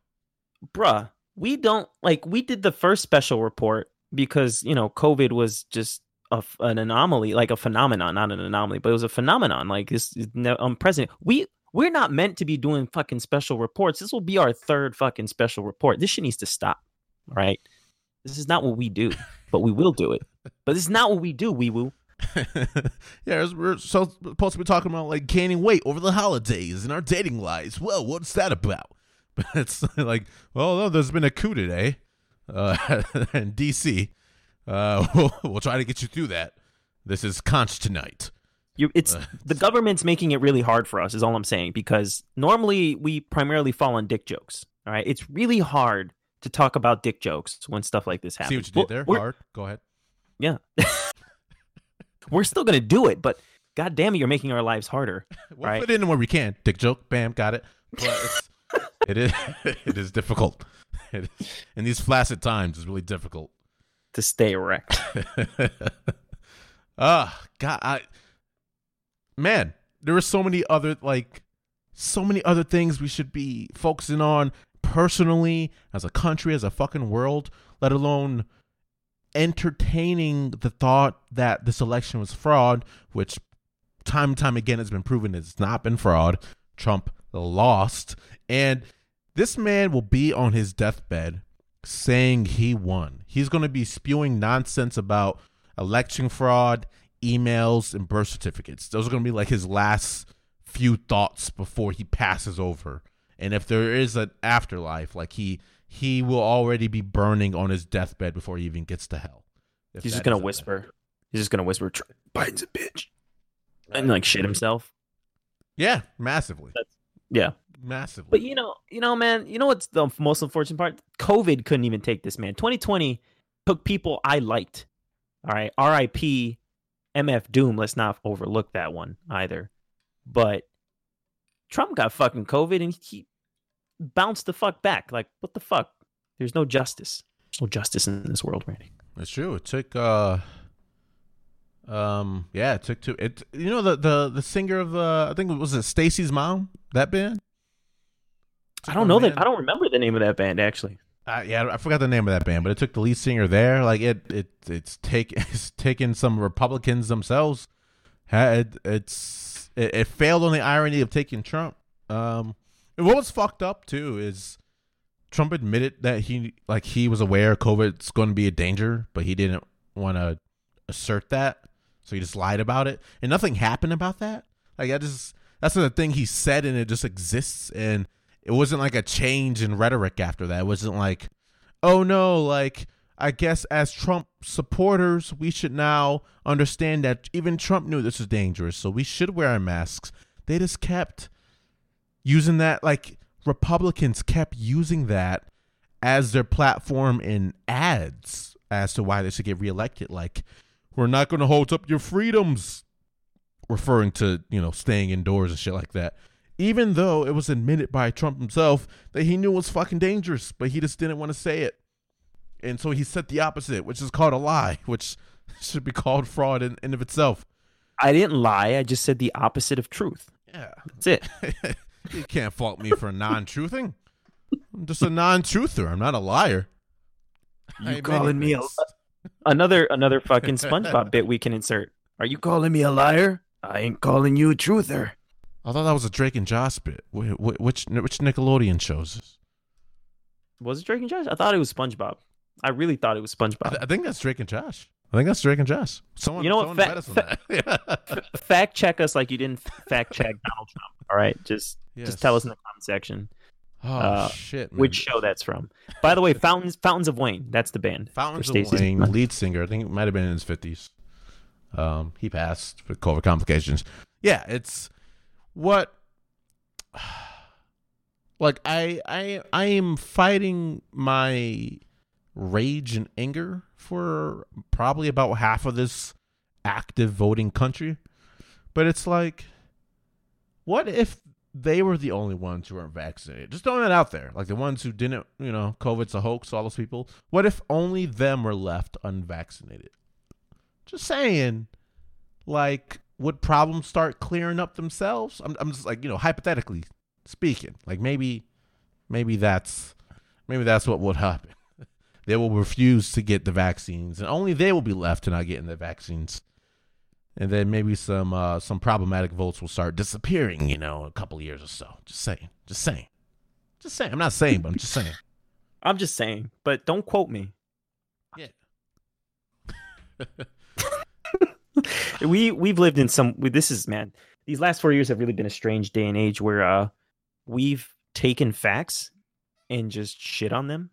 [SPEAKER 2] bruh, we don't like we did the first special report because you know COVID was just a, an anomaly, like a phenomenon, not an anomaly, but it was a phenomenon. Like this is unprecedented. We we're not meant to be doing fucking special reports. This will be our third fucking special report. This shit needs to stop. Right? This is not what we do, but we will do it. But this is not what we do. We woo.
[SPEAKER 1] yeah, we're so supposed to be talking about like gaining weight over the holidays and our dating lives. Well, what's that about? But it's like, well, no, there's been a coup today uh, in D.C. Uh, we'll, we'll try to get you through that. This is conch tonight.
[SPEAKER 2] You, it's
[SPEAKER 1] Uh,
[SPEAKER 2] the government's making it really hard for us. Is all I'm saying because normally we primarily fall on dick jokes. All right, it's really hard to talk about dick jokes when stuff like this happens.
[SPEAKER 1] See what you did there?
[SPEAKER 2] We're,
[SPEAKER 1] Hard. Go ahead.
[SPEAKER 2] yeah, we're still gonna do it, but god damn it, you're making our lives harder.
[SPEAKER 1] We'll
[SPEAKER 2] Right.
[SPEAKER 1] put it in where we can. Dick joke. Bam. Got it. But it is it is difficult. It is, in these flaccid times, it's really difficult.
[SPEAKER 2] to stay erect.
[SPEAKER 1] Ah, God, I man, there are so many other like so many other things we should be focusing on personally as a country, as a fucking world, let alone entertaining the thought that this election was fraud, which time and time again has been proven it's not been fraud. Trump lost, and this man will be on his deathbed saying he won. He's going to be spewing nonsense about election fraud, emails, and birth certificates. Those are going to be like his last few thoughts before he passes over. And if there is an afterlife, like he he will already be burning on his deathbed before he even gets to hell.
[SPEAKER 2] He's just gonna whisper. He's just gonna whisper. "Tr- Biden's a bitch, and like shit himself.
[SPEAKER 1] Yeah, massively,
[SPEAKER 2] Yeah,
[SPEAKER 1] massively.
[SPEAKER 2] but you know, you know, man. You know what's the most unfortunate part? COVID couldn't even take this man. 2020 took people I liked. All right, R.I.P. MF Doom. Let's not overlook that one either. But Trump got fucking COVID and he bounced the fuck back. Like, what the fuck? There's no justice. There's no justice in this world, Randy.
[SPEAKER 1] It's true. It took uh Um, yeah, it took two. It you know the the the singer of uh, I think it was it Stacy's mom that band.
[SPEAKER 2] I don't know that. I don't remember the name of that band actually.
[SPEAKER 1] Uh, yeah, I forgot the name of that band, but it took the lead singer there. Like it, it, it's take it's taken some Republicans themselves. Had it's it, it failed on the irony of taking Trump. Um, and what was fucked up too is Trump admitted that he like he was aware COVID's going to be a danger, but he didn't want to assert that, so he just lied about it, and nothing happened about that. Like I just that's the thing he said, and it just exists, and it wasn't like a change in rhetoric after that. It wasn't like, oh no, like I guess as Trump supporters, we should now understand that even Trump knew this was dangerous, so we should wear our masks. They just kept using that like Republicans kept using that as their platform in ads as to why they should get reelected. Like, we're not going to hold up your freedoms, referring to, you know, staying indoors and shit like that. Even though it was admitted by Trump himself that he knew was fucking dangerous, but he just didn't want to say it. And so he said the opposite, which is called a lie, which should be called fraud in, in of itself.
[SPEAKER 2] I didn't lie. I just said the opposite of truth.
[SPEAKER 1] Yeah.
[SPEAKER 2] That's it.
[SPEAKER 1] you can't fault me for non-truthing. I'm just a non-truther. I'm not a liar.
[SPEAKER 2] You calling me a another another fucking SpongeBob bit we can insert? Are you calling me a liar? I ain't calling you a truther.
[SPEAKER 1] I thought that was a Drake and Josh bit. Wh- wh- Which which Nickelodeon shows this?
[SPEAKER 2] Was it Drake and Josh? I thought it was SpongeBob. I really thought it was
[SPEAKER 1] I,
[SPEAKER 2] SpongeBob.
[SPEAKER 1] th- I think that's Drake and Josh. I think that's Drake and Josh. Someone,
[SPEAKER 2] You know what?
[SPEAKER 1] someone
[SPEAKER 2] Fa-
[SPEAKER 1] bet us on that.
[SPEAKER 2] F- fact check us like you didn't fact check Donald Trump. All right, just
[SPEAKER 1] Yes.
[SPEAKER 2] just tell us in the comment section
[SPEAKER 1] Oh
[SPEAKER 2] uh,
[SPEAKER 1] shit! man.
[SPEAKER 2] which show that's from. By the way, Fountains Fountains of Wayne. That's the band.
[SPEAKER 1] Fountains of Wayne, lead singer. I think it might have been in his fifties. Um, he passed with COVID complications. Yeah, it's what. Like I, I, I am fighting my rage and anger for probably about half of this active voting country, but it's like, what if they were the only ones who weren't vaccinated? Just throwing it out there, like the ones who didn't, you know, COVID's a hoax. All those people. What if only them were left unvaccinated? Just saying, like, would problems start clearing up themselves? I'm, I'm just like, you know, hypothetically speaking, like maybe, maybe that's, maybe that's what would happen. they will refuse to get the vaccines, and only they will be left to not getting the vaccines. And then maybe some uh, some problematic votes will start disappearing. You know, a couple years or so. Just saying. Just saying. Just saying. I'm not saying, but I'm just saying.
[SPEAKER 2] I'm just saying, but don't quote me.
[SPEAKER 1] Yeah.
[SPEAKER 2] we we've lived in some we- this is man these last four years have really been a strange day and age where uh we've taken facts and just shit on them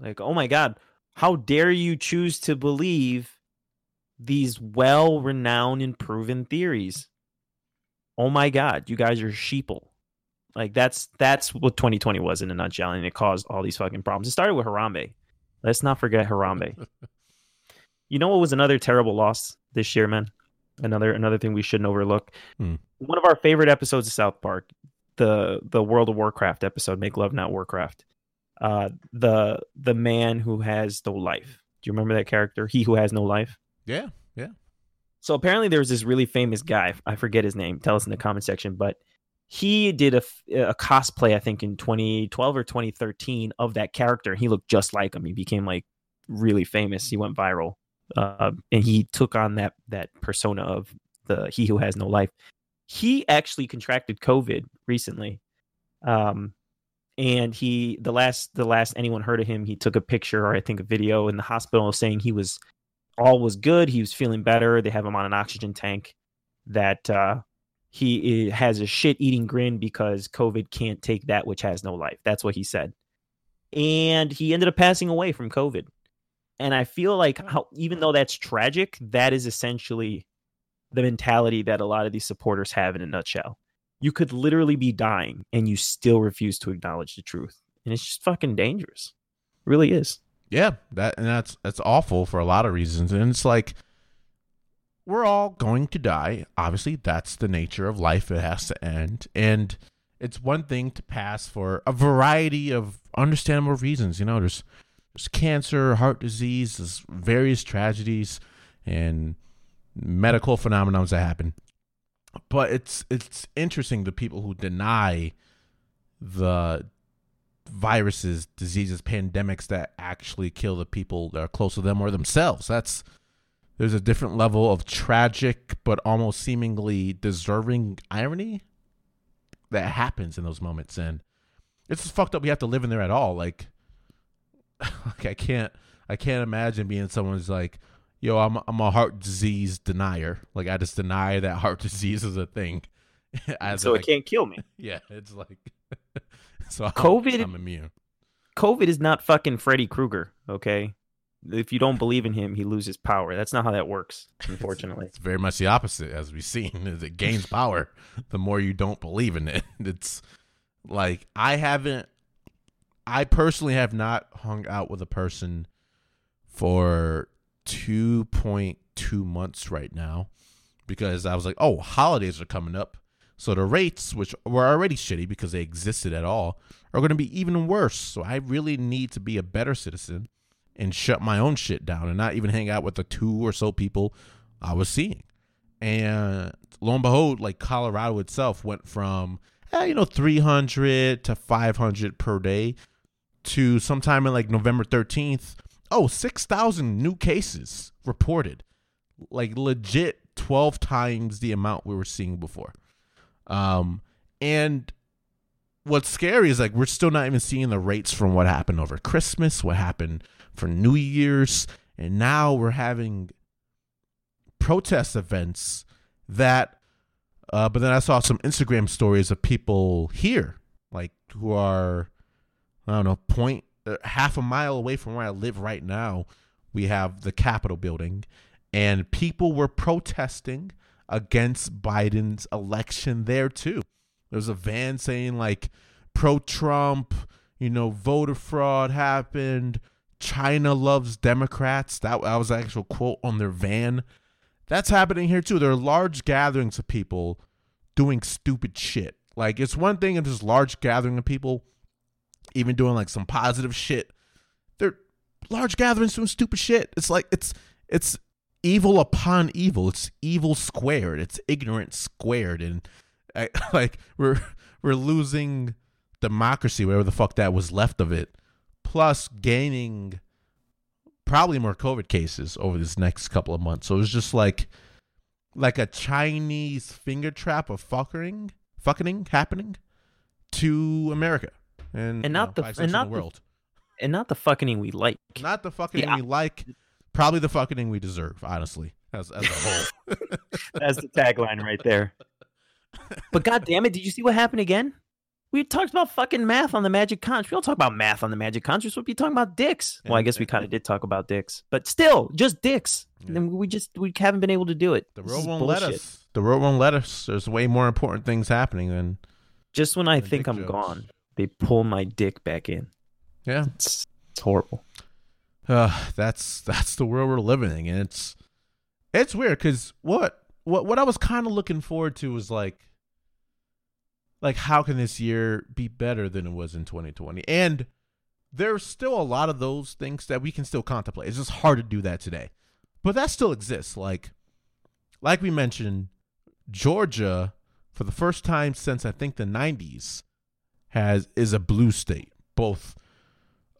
[SPEAKER 2] like oh my god how dare you choose to believe these well renowned and proven theories oh my god you guys are sheeple like that's that's what 2020 was in a nutshell and it caused all these fucking problems it started with harambe let's not forget harambe you know what was another terrible loss this year, man? Another another thing we shouldn't overlook.
[SPEAKER 1] Hmm.
[SPEAKER 2] One of our favorite episodes of South Park, the the World of Warcraft episode, Make Love Not Warcraft. Uh the the man who has no life. Do you remember that character? He who has no life.
[SPEAKER 1] Yeah. Yeah.
[SPEAKER 2] So apparently there was this really famous guy. I forget his name. Tell us in the comment section. But he did a, a cosplay, I think, in 2012 or 2013 of that character. He looked just like him. He became like really famous. He went viral, uh, and he took on that that persona of the he who has no life. He actually contracted COVID recently, um, and he the last the last anyone heard of him, he took a picture or I think a video in the hospital saying he was all was good. He was feeling better. They have him on an oxygen tank. That uh, he has a shit eating grin because COVID can't take that which has no life. That's what he said. And he ended up passing away from COVID. And I feel like how, even though that's tragic, that is essentially the mentality that a lot of these supporters have in a nutshell. You could literally be dying and you still refuse to acknowledge the truth. And it's just fucking dangerous. It really is.
[SPEAKER 1] Yeah, that and that's that's awful for a lot of reasons. And it's like we're all going to die. Obviously, that's the nature of life. It has to end. And it's one thing to pass for a variety of understandable reasons. You know, there's there's cancer, heart disease, there's various tragedies, and medical phenomenons that happen. But it's it's interesting the people who deny the viruses, diseases, pandemics that actually kill the people that are close to them or themselves. That's there's a different level of tragic but almost seemingly deserving irony that happens in those moments. And it's just fucked up we have to live in there at all. Like like I can't I can't imagine being someone's like yo I'm I'm a heart disease denier. Like I just deny that heart disease is a thing.
[SPEAKER 2] So like, it can't kill me.
[SPEAKER 1] Yeah it's like so
[SPEAKER 2] COVID
[SPEAKER 1] I'm immune
[SPEAKER 2] COVID is not fucking Freddy Krueger okay if you don't believe in him, he loses power. That's not how that works, unfortunately.
[SPEAKER 1] it's very much the opposite, as we've seen. Is it gains power the more you don't believe in it. It's like I haven't, I personally have not hung out with a person for two point two months right now because I was like, oh, holidays are coming up. So the rates, which were already shitty because they existed at all, are going to be even worse. So I really need to be a better citizen and shut my own shit down and not even hang out with the two or so people I was seeing. And lo and behold, like Colorado itself went from, eh, you know, 300 to 500 per day to sometime in like November 13th, oh, 6,000 new cases reported. Like legit 12 times the amount we were seeing before. Um, and what's scary is like we're still not even seeing the rates from what happened over Christmas, what happened for New Year's, and now we're having protest events that. Uh, but then I saw some Instagram stories of people here, like who are, I don't know, point uh, half a mile away from where I live right now. We have the Capitol building, and people were protesting against Biden's election there too. There was a van saying like pro Trump, you know, voter fraud happened. China loves Democrats. That, that was actual quote on their van. That's happening here too. There are large gatherings of people doing stupid shit. Like it's one thing if there's large gathering of people even doing like some positive shit. They're large gatherings doing stupid shit. It's like it's it's evil upon evil. It's evil squared. It's ignorance squared, and I, like we're we're losing democracy, whatever the fuck that was left of it plus gaining probably more COVID cases over this next couple of months. So it was just like like a Chinese finger trap of fuckering, fucking happening to America and,
[SPEAKER 2] and not
[SPEAKER 1] know,
[SPEAKER 2] the and not the world, and not the fucking we like,
[SPEAKER 1] not the fucking yeah. we like, probably the fucking thing we deserve, honestly, as as a whole.
[SPEAKER 2] That's the tagline right there. But god damn it, did you see what happened again? We talked about fucking math on the Magic Conch. We don't talk about math on the Magic Conch. We're supposed to be talking about dicks. Well, I guess we kind of did talk about dicks, but still, just dicks. Yeah. And we just we haven't been able to do it.
[SPEAKER 1] The world won't bullshit. let us. The world won't let us. There's way more important things happening than.
[SPEAKER 2] Just when I think I'm jokes. gone, they pull my dick back in.
[SPEAKER 1] Yeah,
[SPEAKER 2] it's, it's horrible.
[SPEAKER 1] Uh, that's that's the world we're living in, and it's it's weird because what what what I was kind of looking forward to was like like how can this year be better than it was in 2020 and there's still a lot of those things that we can still contemplate. It's just hard to do that today. But that still exists. Like like we mentioned georgia for the first time since i think the 90s has is a blue state both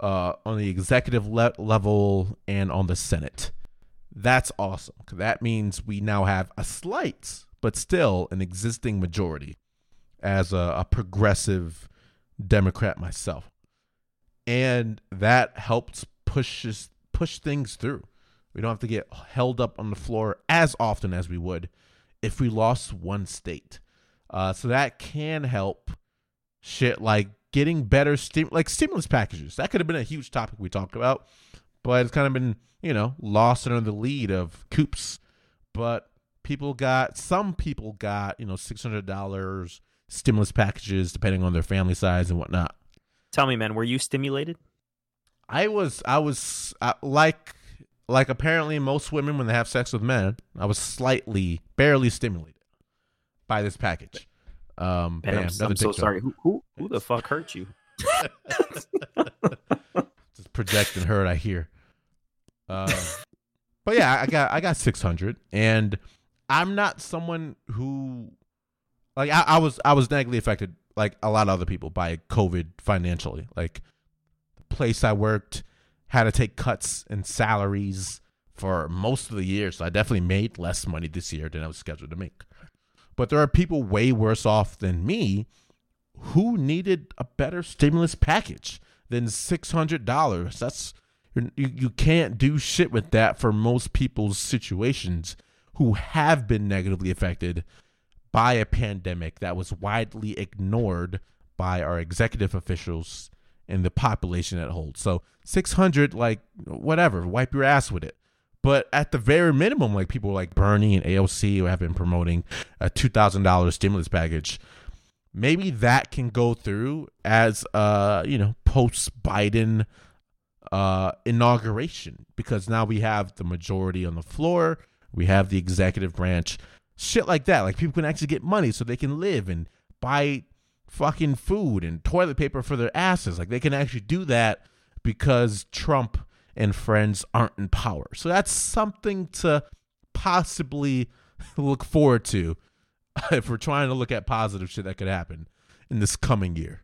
[SPEAKER 1] uh, on the executive le- level and on the senate that's awesome that means we now have a slight but still an existing majority as a, a progressive Democrat myself, and that helps pushes push things through. We don't have to get held up on the floor as often as we would if we lost one state. Uh, so that can help shit like getting better stim- like stimulus packages. That could have been a huge topic we talked about, but it's kind of been you know lost under the lead of coops. But people got some people got you know six hundred dollars stimulus packages depending on their family size and whatnot.
[SPEAKER 2] Tell me, man, were you stimulated?
[SPEAKER 1] I was. I was uh, like like apparently most women when they have sex with men. I was slightly, barely stimulated by this package. Um,
[SPEAKER 2] man, bam, I'm, I'm so sorry. Who, who who the fuck hurt you?
[SPEAKER 1] Just projecting hurt. I hear. Uh, but yeah, I got I got six hundred, and I'm not someone who like I, I was I was negatively affected like a lot of other people by COVID financially. Like the place I worked had to take cuts in salaries for most of the year, so I definitely made less money this year than I was scheduled to make. But there are people way worse off than me who needed a better stimulus package than six hundred dollars. That's you, you can't do shit with that for most people's situations who have been negatively affected by a pandemic that was widely ignored by our executive officials and the population at whole. So 600 like whatever, wipe your ass with it. But at the very minimum, like people like Bernie and AOC who have been promoting a two thousand dollars stimulus package, maybe that can go through as uh you know post Biden uh inauguration because now we have the majority on the floor, we have the executive branch, shit like that. Like people can actually get money so they can live and buy fucking food and toilet paper for their asses. Like they can actually do that because Trump and friends aren't in power. So that's something to possibly look forward to if we're trying to look at positive shit that could happen in this coming year.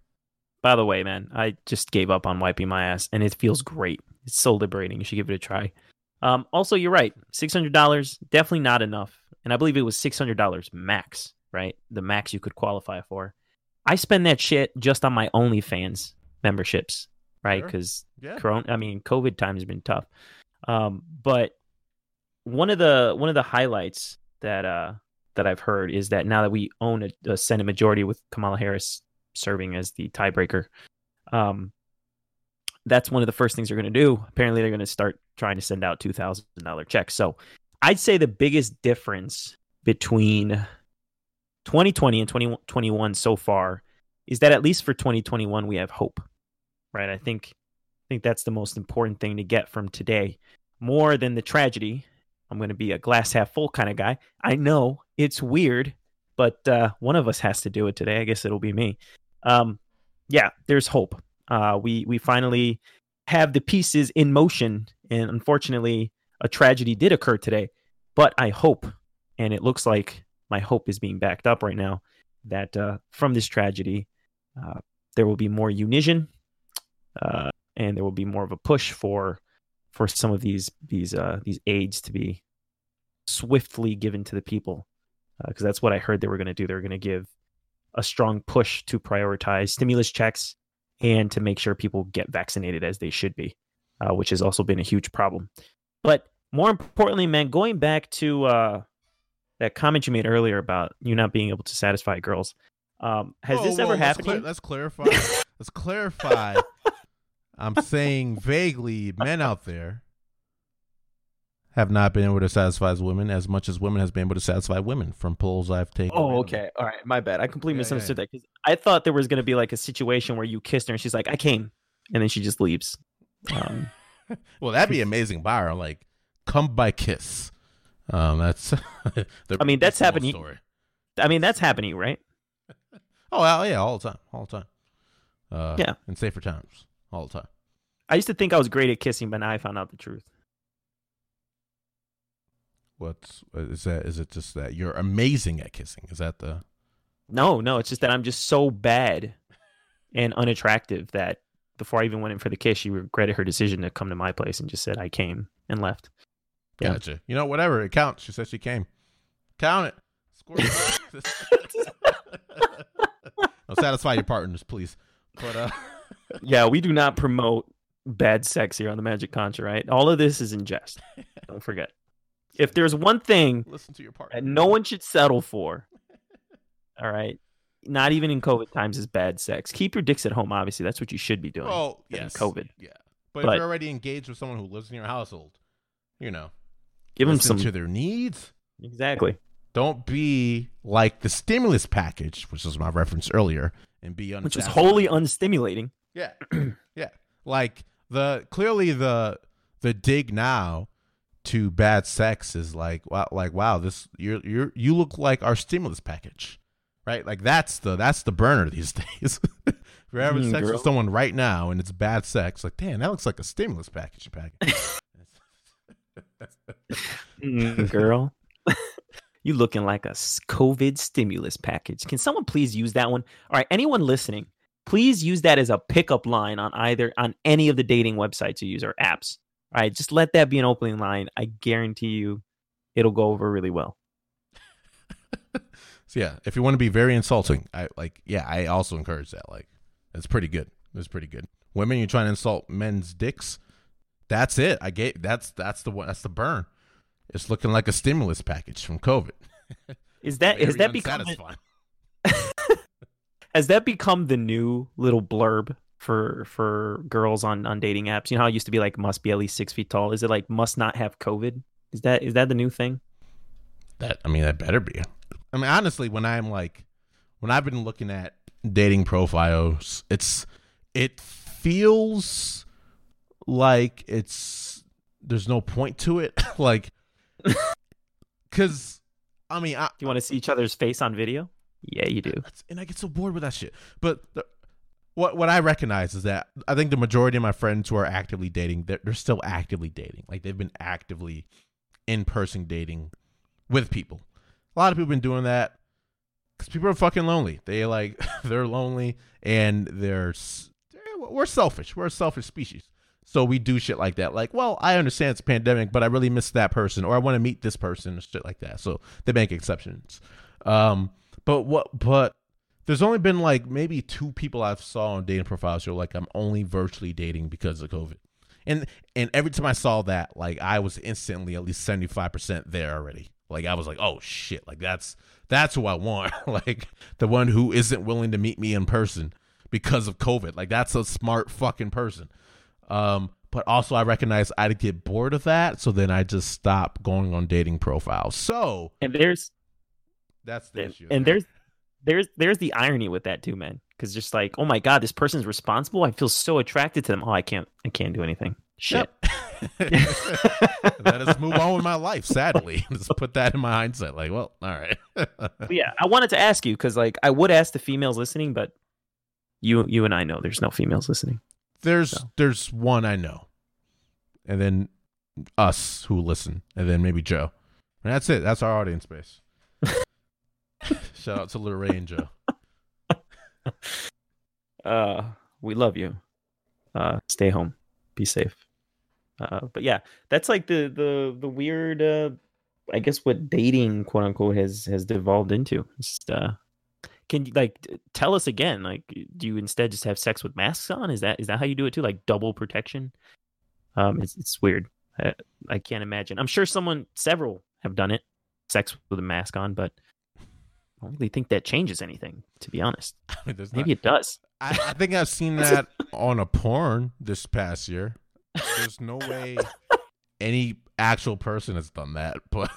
[SPEAKER 2] By the way, man, I just gave up on wiping my ass, and it feels great. It's so liberating. You should give it a try. Um, also, you're right. Six hundred dollars definitely not enough, and I believe it was six hundred dollars max. Right, the max you could qualify for. I spend that shit just on my OnlyFans memberships, right? Because
[SPEAKER 1] Yeah.
[SPEAKER 2] Corona, I mean, COVID time has been tough. Um, but one of the one of the highlights that uh that I've heard is that now that we own a, a Senate majority with Kamala Harris serving as the tiebreaker, um, that's one of the first things they're going to do. Apparently, they're going to start trying to send out two thousand dollar checks. So, I'd say the biggest difference between 2020 and 2021 so far is that at least for 2021 we have hope right? I think i think that's the most important thing to get from today. More than the tragedy i'm going to be a glass half full kind of guy. I know it's weird but uh, one of us has to do it today. I guess it'll be me. Um, yeah there's hope. Uh, we we finally have the pieces in motion and unfortunately a tragedy did occur today but i hope and it looks like my hope is being backed up right now that uh, from this tragedy uh, there will be more unition uh, and there will be more of a push for for some of these these uh, these aids to be swiftly given to the people because that's what I heard they were going to do. They were going to give a strong push to prioritize stimulus checks and to make sure people get vaccinated as they should be, uh, which has also been a huge problem. But more importantly, man, going back to uh, that comment you made earlier about you not being able to satisfy girls, um, has
[SPEAKER 1] Whoa,
[SPEAKER 2] this
[SPEAKER 1] whoa,
[SPEAKER 2] ever happened? to
[SPEAKER 1] let's clarify. let's clarify. I'm saying vaguely, men out there have not been able to satisfy women as much as women has been able to satisfy women from polls I've taken.
[SPEAKER 2] Oh,
[SPEAKER 1] randomly.
[SPEAKER 2] okay. All right. My bad. I completely
[SPEAKER 1] Yeah, yeah,
[SPEAKER 2] misunderstood that because I thought there was going to be like a situation where you kissed her and she's like, I came. And then she just leaves. Um,
[SPEAKER 1] Well, that'd be amazing. Bar like, come by kiss. Um, that's. the
[SPEAKER 2] I mean, that's happening-
[SPEAKER 1] Story.
[SPEAKER 2] I mean, that's happening, right?
[SPEAKER 1] Oh, yeah, all the time, all the time. Uh,
[SPEAKER 2] Yeah.
[SPEAKER 1] in safer times, all the time.
[SPEAKER 2] I used to think I was great at kissing, but now I found out the truth.
[SPEAKER 1] What's is that? Is it just that you're amazing at kissing? Is that the?
[SPEAKER 2] No, no. It's just that I'm just so bad and unattractive that before I even went in for the kiss, she regretted her decision to come to my place and just said, I came and left. Yeah.
[SPEAKER 1] Gotcha. You know, whatever. It counts. She said she came. Count it. Score. Don't satisfy your partners, please. But uh,
[SPEAKER 2] yeah, we do not promote bad sex here on the Magic Conch, right? All of this is in jest. Don't forget. If there's one thing
[SPEAKER 1] listen to your partner.
[SPEAKER 2] that no one should settle for, all right, not even in COVID times, is bad sex. Keep your dicks at home. Obviously, that's what you should be doing.
[SPEAKER 1] Oh, yes.
[SPEAKER 2] COVID.
[SPEAKER 1] Yeah. But,
[SPEAKER 2] But-
[SPEAKER 1] if you're already engaged with someone who lives in your household, you know,
[SPEAKER 2] Give them some.
[SPEAKER 1] to their needs.
[SPEAKER 2] Exactly.
[SPEAKER 1] Don't be like the stimulus package, which was my reference earlier, and be
[SPEAKER 2] Which is wholly unstimulating.
[SPEAKER 1] Yeah, yeah. Like the clearly the the dig now to bad sex is like wow, like wow, this you're you're you look like our stimulus package, right? Like that's the that's the burner these days. if you're having
[SPEAKER 2] Mm,
[SPEAKER 1] sex
[SPEAKER 2] girl.
[SPEAKER 1] with someone right now and it's bad sex, like damn, that looks like a stimulus package package.
[SPEAKER 2] Mm, girl. you looking like a COVID stimulus package. Can someone please use that one? All right, anyone listening, please use that as a pickup line on either on any of the dating websites you use or apps. All right, just let that be an opening line. I guarantee you it'll go over really well.
[SPEAKER 1] So yeah, if you want to be very insulting, I like yeah, I also encourage that. Like it's pretty good. It's pretty good. Women, you're trying to insult men's dicks. That's it. I get that's that's the one that's the burn. It's looking like a stimulus package from COVID.
[SPEAKER 2] Is that is that become
[SPEAKER 1] unsatisfying.
[SPEAKER 2] Has that become the new little blurb for for girls on on dating apps? You know how it used to be like must be at least six feet tall. Is it like must not have COVID? Is that is that the new thing?
[SPEAKER 1] That I mean, that better be. I mean, honestly, when I'm like, when I've been looking at dating profiles, it's it feels like it's there's no point to it, like, because I mean, I,
[SPEAKER 2] Do you want to see each other's face on video? Yeah, you do.
[SPEAKER 1] And I get so bored with that shit. But the, what what I recognize is that I think the majority of my friends who are actively dating, they're, they're still actively dating. Like they've been actively in person dating with people. A lot of people have been doing that because people are fucking lonely. They like they're lonely and they're, they're we're selfish. We're a selfish species. So we do shit like that. Like, well, I understand it's a pandemic, but I really miss that person, or I want to meet this person, or shit like that. So they make exceptions. Um, but what? But there's only been like maybe two people I've saw on dating profiles who are like I'm only virtually dating because of COVID. And and every time I saw that, like I was instantly at least seventy five percent there already. Like I was like, oh shit, like that's that's who I want. like the one who isn't willing to meet me in person because of COVID. Like that's a smart fucking person. Um, but also I recognize I'd get bored of that, so then I just stop going on dating profiles. So
[SPEAKER 2] And there's
[SPEAKER 1] that's the
[SPEAKER 2] and,
[SPEAKER 1] issue.
[SPEAKER 2] and there's there's there's the irony with that too, man. Because just like, oh my god, this person's responsible. I feel so attracted to them. Oh, I can't I can't do anything. Shit.
[SPEAKER 1] Let us move on with my life. Sadly, just put that in my hindsight. Like, well, all right.
[SPEAKER 2] Yeah, I wanted to ask you because like I would ask the females listening, but you you and I know there's no females listening.
[SPEAKER 1] there's
[SPEAKER 2] So.
[SPEAKER 1] there's one I know, and then us who listen, and then maybe Joe. And that's it. That's our audience base. Shout out to Joe.
[SPEAKER 2] Uh, we love you. Uh, stay home. Be safe. Uh, but yeah, that's like the the the weird. Uh, I guess what dating quote unquote has has devolved into. Just uh, can you like tell us again? Like, do you instead just have sex with masks on? Is that is that how you do it too? Like double protection? Um, it's it's weird. I, I can't imagine. I'm sure someone, several have done it, sex with a mask on, but I don't really think that changes anything. To be honest,
[SPEAKER 1] I mean,
[SPEAKER 2] maybe it does.
[SPEAKER 1] I, I think I've seen that on a porn this past year. There's no way any actual person has done that. But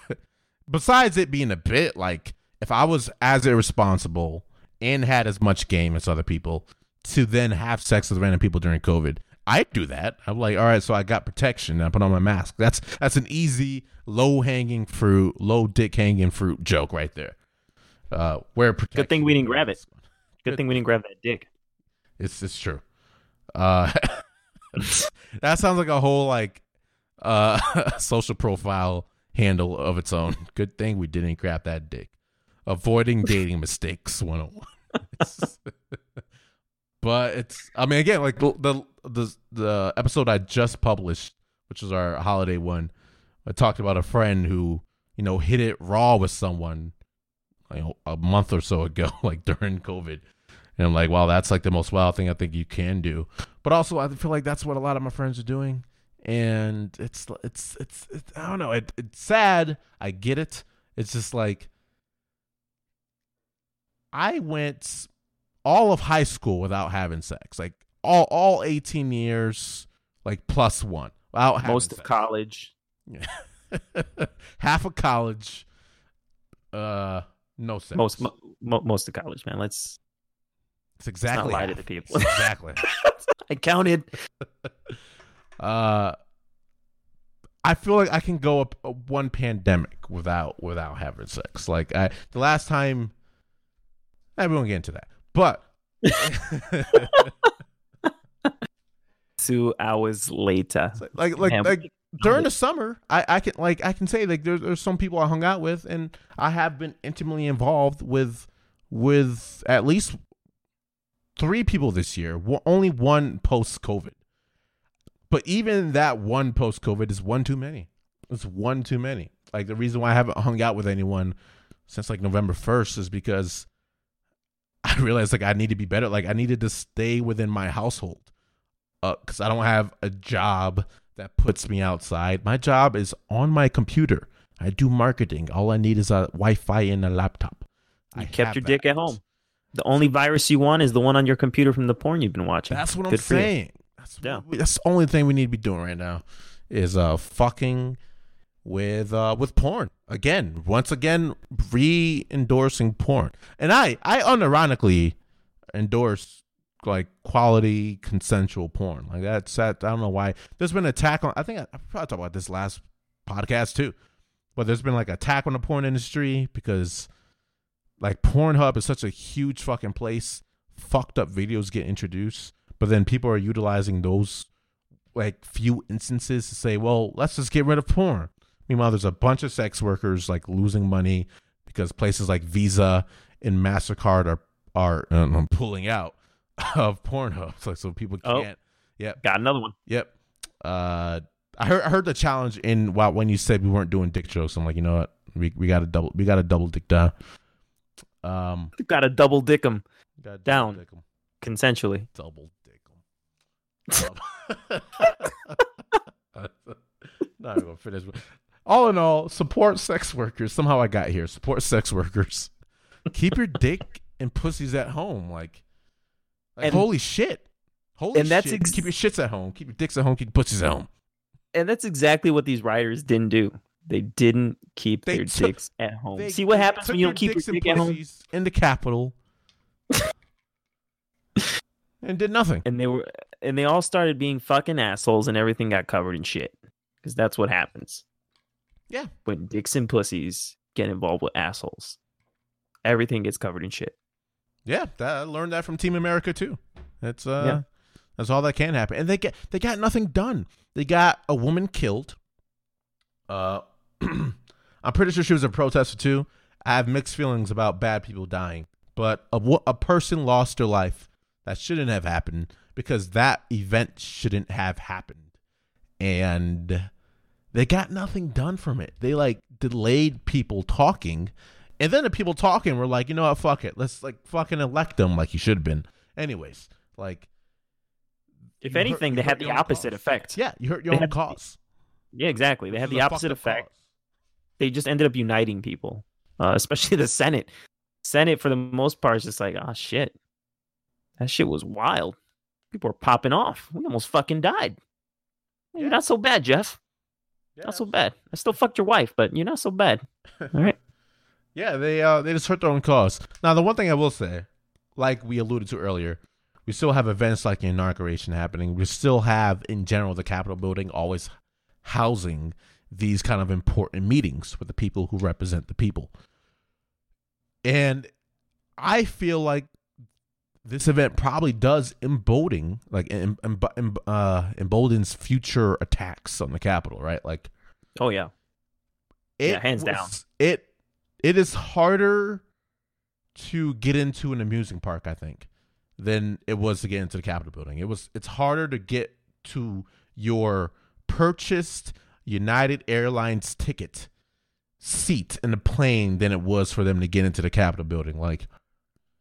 [SPEAKER 1] besides it being a bit, like if I was as irresponsible and had as much game as other people to then have sex with random people during COVID, I'd do that. I'm like, all right, so I got protection I put on my mask. That's that's an easy, low hanging fruit, low dick hanging fruit joke right there. Uh, where
[SPEAKER 2] Good thing we didn't grab it. Good
[SPEAKER 1] Good.
[SPEAKER 2] thing we didn't grab that dick.
[SPEAKER 1] It's it's true. Uh, that sounds like a whole like uh social profile handle of its own. Good thing we didn't grab that dick. Avoiding dating mistakes 101. but it's I mean again like the, the the the episode I just published, which was our holiday one, I talked about a friend who, you know, hit it raw with someone know, a month or so ago, like during COVID. And I'm like, wow, that's like the most wild thing I think you can do. But also, I feel like that's what a lot of my friends are doing, and it's it's it's, it's I don't know. It, it's sad. I get it. It's just like I went all of high school without having sex, like all all 18 years, like plus one, without
[SPEAKER 2] Most of
[SPEAKER 1] sex.
[SPEAKER 2] college.
[SPEAKER 1] half of college, uh, no sex.
[SPEAKER 2] Most mo, mo, most of college, man. Let's
[SPEAKER 1] it's exactly
[SPEAKER 2] lie to the people.
[SPEAKER 1] It's exactly.
[SPEAKER 2] I counted.
[SPEAKER 1] uh I feel like I can go up uh, one pandemic without without having sex. Like I the last time I won't get into that. But
[SPEAKER 2] Two hours later.
[SPEAKER 1] like like
[SPEAKER 2] Man,
[SPEAKER 1] like during the summer, I, I can like I can say like there's there's some people I hung out with, and I have been intimately involved with with at least three people this year. Only one post COVID, but even that one post COVID is one too many. It's one too many. Like the reason why I haven't hung out with anyone since like November first is because I realized like I need to be better. Like I needed to stay within my household because uh, I don't have a job that puts me outside. My job is on my computer. I do marketing. All I need is a Wi-Fi and a laptop.
[SPEAKER 2] You I kept your that. dick at home. The only virus you want is the one on your computer from the porn you've been watching.
[SPEAKER 1] That's what Good I'm saying. That's, yeah. we, that's the only thing we need to be doing right now is uh fucking with uh with porn again. Once again, re-endorsing porn, and I I unironically endorse like quality consensual porn. Like that's that. I don't know why. There's been attack on. I think I, I probably talked about this last podcast too, but there's been like attack on the porn industry because like Pornhub is such a huge fucking place. Fucked up videos get introduced, but then people are utilizing those like few instances to say, well, let's just get rid of porn. Meanwhile, there's a bunch of sex workers like losing money because places like Visa and Mastercard are are uh, pulling out of Pornhub, so, so people oh. can't. Oh,
[SPEAKER 2] yep. Got another one.
[SPEAKER 1] Yep. Uh, I heard I heard the challenge in well, when you said we weren't doing dick jokes. I'm like, you know what? We we got to double we got to double dick down.
[SPEAKER 2] Um, got to double dick them down dick consensually.
[SPEAKER 1] Double dick them. Not even finish. All in all, support sex workers. Somehow I got here. Support sex workers. Keep your dick and pussies at home. Like like, and, holy shit. Holy and that's shit. Ex- keep your shits at home. Keep your dicks at home. Keep your pussies at home.
[SPEAKER 2] And that's exactly what these writers didn't do. They didn't keep they their took, dicks at home. See what happens when you don't keep your dick at home
[SPEAKER 1] in the Capitol. and did nothing.
[SPEAKER 2] And they were and they all started being fucking assholes and everything got covered in shit. Because that's what happens.
[SPEAKER 1] Yeah.
[SPEAKER 2] When dicks and pussies get involved with assholes. Everything gets covered in shit.
[SPEAKER 1] Yeah, that, I learned that from Team America too. That's uh, yeah. that's all that can happen. And they get they got nothing done. They got a woman killed. Uh, I'm pretty sure she was a protester too. I have mixed feelings about bad people dying, but a a person lost their life that shouldn't have happened because that event shouldn't have happened, and they got nothing done from it. They like delayed people talking and then the people talking were like, you know what, fuck it. Let's like fucking elect them like he should have been. Anyways, like
[SPEAKER 2] if anything, hurt, they had the opposite cause. effect.
[SPEAKER 1] Yeah, you hurt your they own cause.
[SPEAKER 2] Yeah, exactly. They had the opposite effect. Cause. They just ended up uniting people, uh, especially the Senate. Senate, for the most part, is just like, oh shit, that shit was wild. People were popping off. We almost fucking died. Yeah. Not so bad, Jeff. Yeah. Not so bad. I still fucked your wife, but you're not so bad. All right.
[SPEAKER 1] Yeah, they uh they just hurt their own cause. Now the one thing I will say, like we alluded to earlier, we still have events like inauguration happening. We still have in general the Capitol building always housing these kind of important meetings with the people who represent the people. And I feel like this event probably does embolden like em, em, em, uh, emboldens future attacks on the Capitol, right? Like,
[SPEAKER 2] oh yeah,
[SPEAKER 1] yeah,
[SPEAKER 2] hands
[SPEAKER 1] was,
[SPEAKER 2] down.
[SPEAKER 1] It it is harder to get into an amusement park, I think, than it was to get into the Capitol building. It was it's harder to get to your purchased United Airlines ticket seat in the plane than it was for them to get into the Capitol building. Like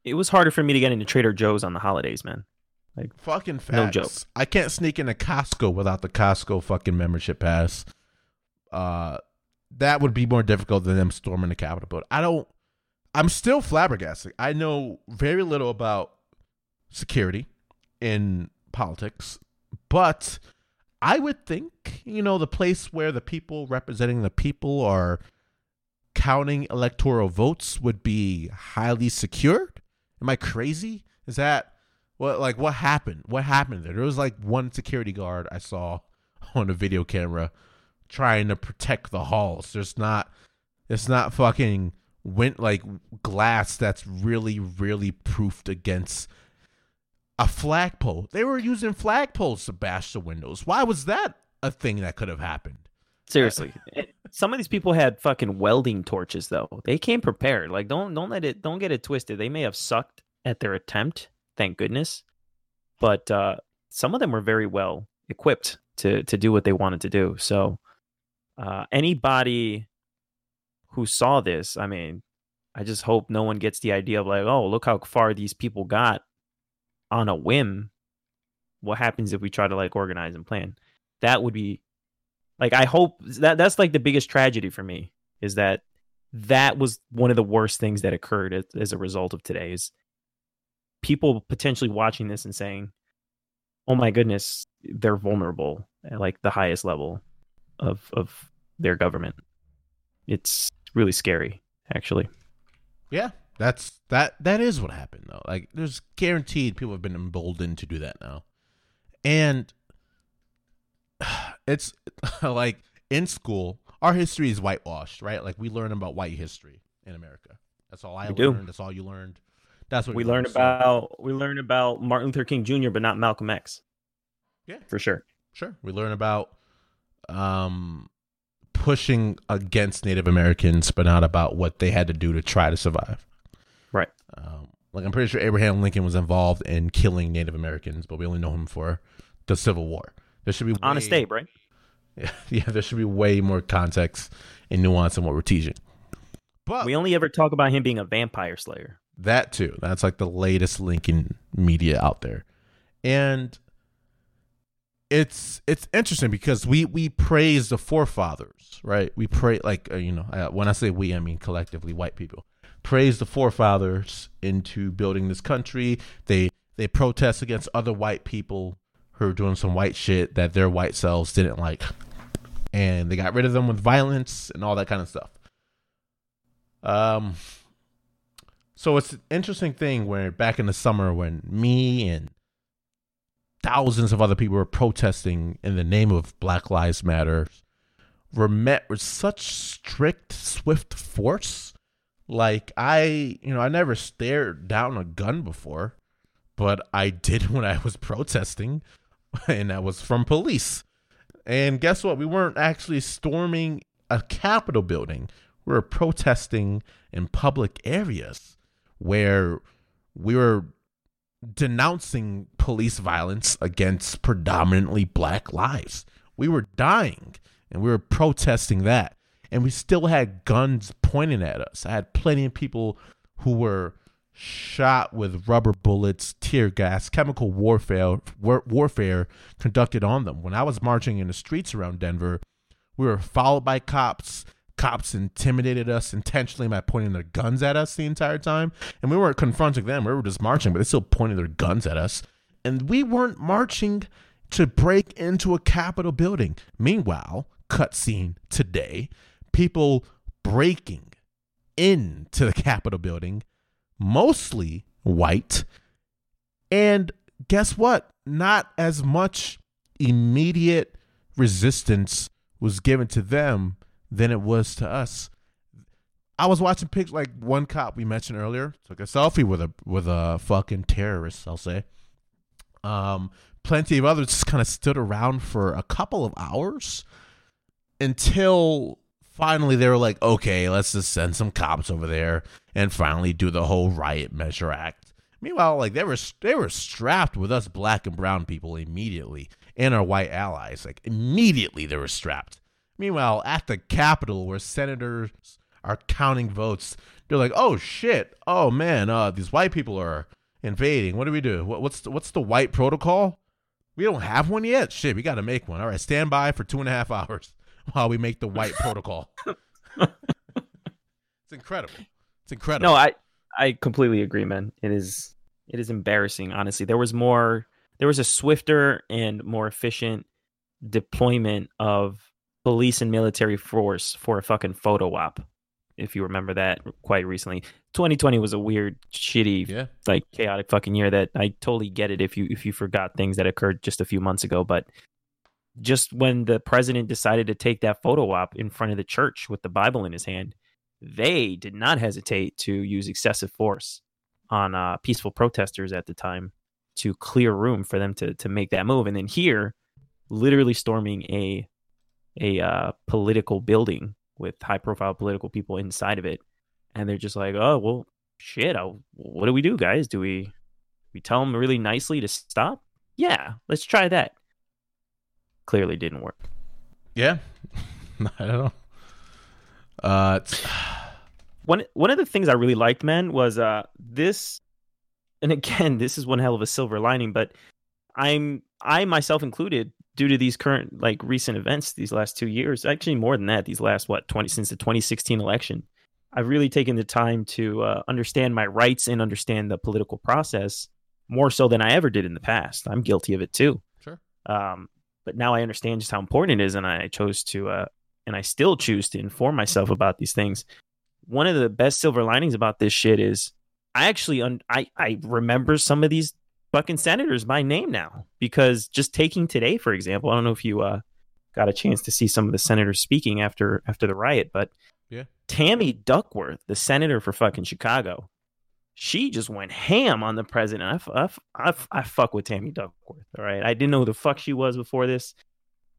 [SPEAKER 2] it was harder for me to get into Trader Joe's on the holidays, man. Like
[SPEAKER 1] fucking facts. No joke. I can't sneak into Costco without the Costco fucking membership pass. Uh that would be more difficult than them storming the Capitol. But I don't. I'm still flabbergasted. I know very little about security in politics, but I would think you know the place where the people representing the people are counting electoral votes would be highly secured. Am I crazy? Is that what like what happened? What happened there? There was like one security guard I saw on a video camera trying to protect the halls. There's not it's not fucking went like glass that's really really proofed against a flagpole. They were using flagpoles to bash the windows. Why was that a thing that could have happened?
[SPEAKER 2] Seriously, some of these people had fucking welding torches though. They came prepared. Like don't don't let it don't get it twisted. They may have sucked at their attempt, thank goodness, but uh, some of them were very well equipped to to do what they wanted to do. So uh, anybody who saw this, I mean, I just hope no one gets the idea of like, oh, look how far these people got on a whim. What happens if we try to like organize and plan? That would be like I hope that that's like the biggest tragedy for me is that that was one of the worst things that occurred as, as a result of today is people potentially watching this and saying, "Oh my goodness, they're vulnerable at like the highest level of of their government." It's really scary, actually.
[SPEAKER 1] Yeah, that's that. That is what happened though. Like, there's guaranteed people have been emboldened to do that now, and it's like in school, our history is whitewashed, right? Like we learn about white history in America. That's all I
[SPEAKER 2] We do.
[SPEAKER 1] learned. That's all you learned. That's what
[SPEAKER 2] We learn about we learn about Martin Luther King Jr., but not Malcolm X.
[SPEAKER 1] Yeah.
[SPEAKER 2] for sure.
[SPEAKER 1] Sure. We learn about um, pushing against Native Americans, but not about what they had to do to try to survive.
[SPEAKER 2] Right.
[SPEAKER 1] Um, like I'm pretty sure Abraham Lincoln was involved in killing Native Americans, but we only know him for the Civil War. There should be
[SPEAKER 2] Honest
[SPEAKER 1] way,
[SPEAKER 2] Abe, right?
[SPEAKER 1] Yeah, there should be way more context and nuance in what we're teaching. But
[SPEAKER 2] We only ever talk about him being a vampire slayer.
[SPEAKER 1] That too. That's like the latest Lincoln media out there. And it's it's interesting because we we praise the forefathers, right? We pray like uh, you know, when I say we I mean collectively white people. Praise the forefathers into building this country. They they protest against other white people who are doing some white shit that their white selves didn't like. And they got rid of them with violence and all that kind of stuff. Um so it's an interesting thing where back in the summer when me and thousands of other people were protesting in the name of Black Lives Matter were met with such strict, swift force. Like I, you know, I never stared down a gun before, but I did when I was protesting, and that was from police. And guess what? We weren't actually storming a Capitol building. We were protesting in public areas where we were denouncing police violence against predominantly black lives. We were dying and we were protesting that. And we still had guns pointing at us. I had plenty of people who were shot with rubber bullets, tear gas, chemical warfare war- warfare conducted on them. When I was marching in the streets around Denver, we were followed by cops. Cops intimidated us intentionally by pointing their guns at us the entire time. And we weren't confronting them. We were just marching, but they still pointed their guns at us. And we weren't marching to break into a Capitol building. Meanwhile, cutscene today, people breaking into the Capitol building, mostly white. And guess what? Not as much immediate resistance was given to them than it was to us. I was watching pictures like one cop we mentioned earlier took a selfie with a with a fucking terrorist, I'll say. Um plenty of others just kind of stood around for a couple of hours until finally they were like, okay, let's just send some cops over there and finally do the whole riot measure act. Meanwhile, like they were they were strapped with us black and brown people immediately and our white allies. Like immediately they were strapped. Meanwhile, at the Capitol where senators are counting votes, they're like, "Oh shit! Oh man! Uh, these white people are invading. What do we do? What, what's the, what's the white protocol? We don't have one yet. Shit, we got to make one. All right, stand by for two and a half hours while we make the white protocol. it's incredible. It's incredible.
[SPEAKER 2] No, I I completely agree, man. It is it is embarrassing, honestly. There was more there was a swifter and more efficient deployment of police and military force for a fucking photo op. If you remember that quite recently. 2020 was a weird, shitty,
[SPEAKER 1] yeah,
[SPEAKER 2] like chaotic fucking year that I totally get it if you if you forgot things that occurred just a few months ago, but just when the president decided to take that photo op in front of the church with the Bible in his hand, they did not hesitate to use excessive force on uh, peaceful protesters at the time to clear room for them to to make that move. And then here, literally storming a a uh, political building with high profile political people inside of it, and they're just like, oh well, shit. I'll, what do we do, guys? Do we we tell them really nicely to stop? Yeah, let's try that. Clearly didn't work.
[SPEAKER 1] Yeah, I don't know. Uh,
[SPEAKER 2] one one of the things I really liked, man, was uh this, and again, this is one hell of a silver lining, but I'm I myself included, due to these current like recent events these last two years, actually more than that, these last what twenty since the 2016 election, I've really taken the time to uh, understand my rights and understand the political process more so than I ever did in the past. I'm guilty of it too.
[SPEAKER 1] Sure.
[SPEAKER 2] Um, but now I understand just how important it is, and I chose to, uh, and I still choose to inform myself about these things. One of the best silver linings about this shit is I actually un- I I remember some of these fucking senators by name now because just taking today for example, I don't know if you uh, got a chance to see some of the senators speaking after after the riot, but
[SPEAKER 1] yeah,
[SPEAKER 2] Tammy Duckworth, the senator for fucking Chicago, she just went ham on the president. I, I, I, I fuck with Tammy Duckworth. All right. I didn't know who the fuck she was before this,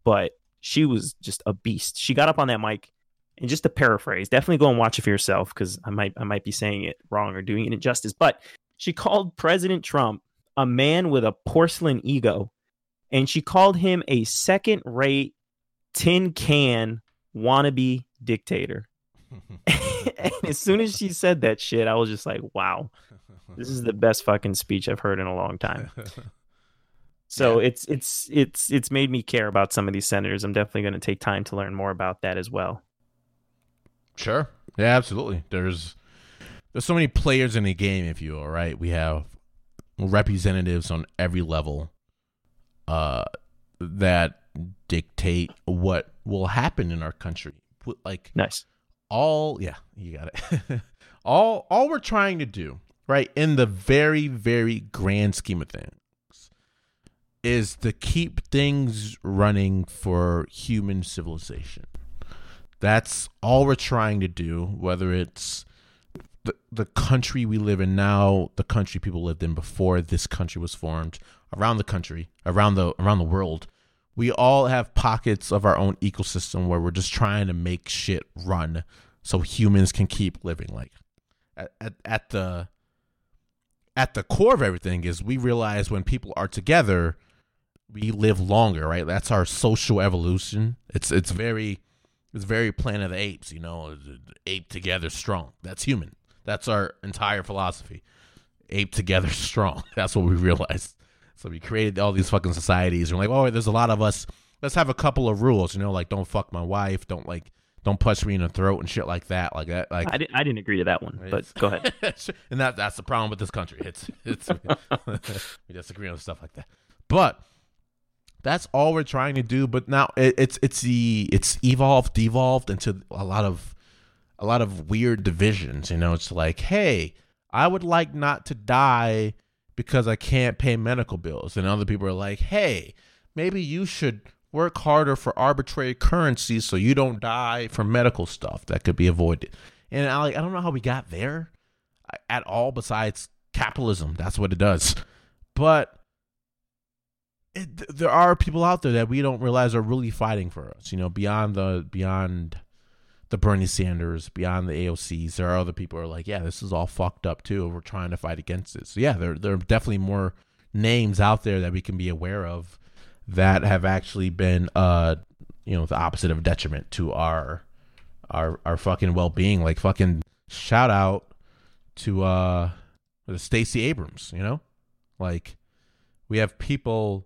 [SPEAKER 2] but she was just a beast. She got up on that mic and just to paraphrase, definitely go and watch it for yourself because I might I might be saying it wrong or doing it injustice. But she called President Trump a man with a porcelain ego, and she called him a second rate tin can wannabe dictator. and as soon as she said that shit, I was just like, wow, this is the best fucking speech I've heard in a long time. So yeah. it's it's it's it's made me care about some of these senators. I'm definitely going to take time to learn more about that as well.
[SPEAKER 1] Sure. Yeah, absolutely. There's there's so many players in the game, if you will, right? We have representatives on every level uh that dictate what will happen in our country. Like
[SPEAKER 2] nice
[SPEAKER 1] all yeah, you got it. all all we're trying to do, right, in the very very grand scheme of things is to keep things running for human civilization. That's all we're trying to do, whether it's the, the country we live in now, the country people lived in before this country was formed, around the country, around the around the world. We all have pockets of our own ecosystem where we're just trying to make shit run so humans can keep living. Like at, at, at the at the core of everything is we realize when people are together we live longer right? That's our social evolution. It's it's very it's very planet of the apes you know ape together strong. That's human that's our entire philosophy ape together strong that's what we realized so we created all these fucking societies and we're like oh there's a lot of us let's have a couple of rules you know like don't fuck my wife don't like don't punch me in the throat and shit like that. Like that. Like
[SPEAKER 2] I didn't. I didn't agree to that one. But go ahead.
[SPEAKER 1] and that that's the problem with this country. It's it's we disagree on stuff like that. But that's all we're trying to do. But now it, it's it's the it's evolved, devolved into a lot of a lot of weird divisions. You know, it's like, hey, I would like not to die because I can't pay medical bills, and other people are like, hey, maybe you should work harder for arbitrary currency so you don't die from medical stuff that could be avoided. And I, like I don't know how we got there at all besides capitalism. That's what it does. But it, there are people out there that we don't realize are really fighting for us. You know, beyond the beyond the Bernie Sanders, beyond the AOCs, there are other people who are like, yeah, this is all fucked up too. We're trying to fight against it. So yeah, there there are definitely more names out there that we can be aware of that have actually been uh you know the opposite of detriment to our our our fucking well-being like fucking shout out to uh Stacey Abrams, you know? Like we have people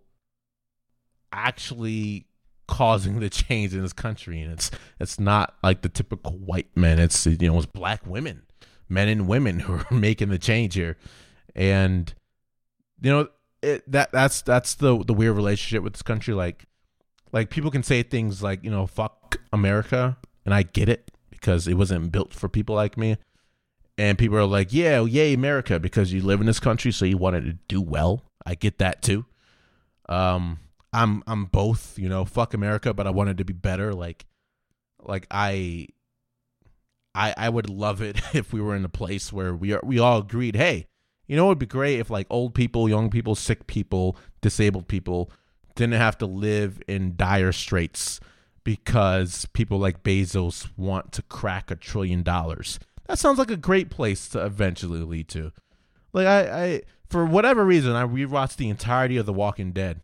[SPEAKER 1] actually causing the change in this country and it's it's not like the typical white men it's you know it's black women men and women who are making the change here and you know it, that that's that's the the weird relationship with this country. Like, like people can say things like you know "fuck America," and I get it because it wasn't built for people like me. And people are like, "Yeah, yay America," because you live in this country, so you wanted to do well. I get that too. Um, I'm I'm both, you know, fuck America, but I wanted to be better. Like, like I, I I would love it if we were in a place where we are we all agreed, hey, you know, it would be great if like old people, young people, sick people, disabled people didn't have to live in dire straits because people like Bezos want to crack a trillion dollars. That sounds like a great place to eventually lead to. Like I, I for whatever reason, I rewatched the entirety of The Walking Dead.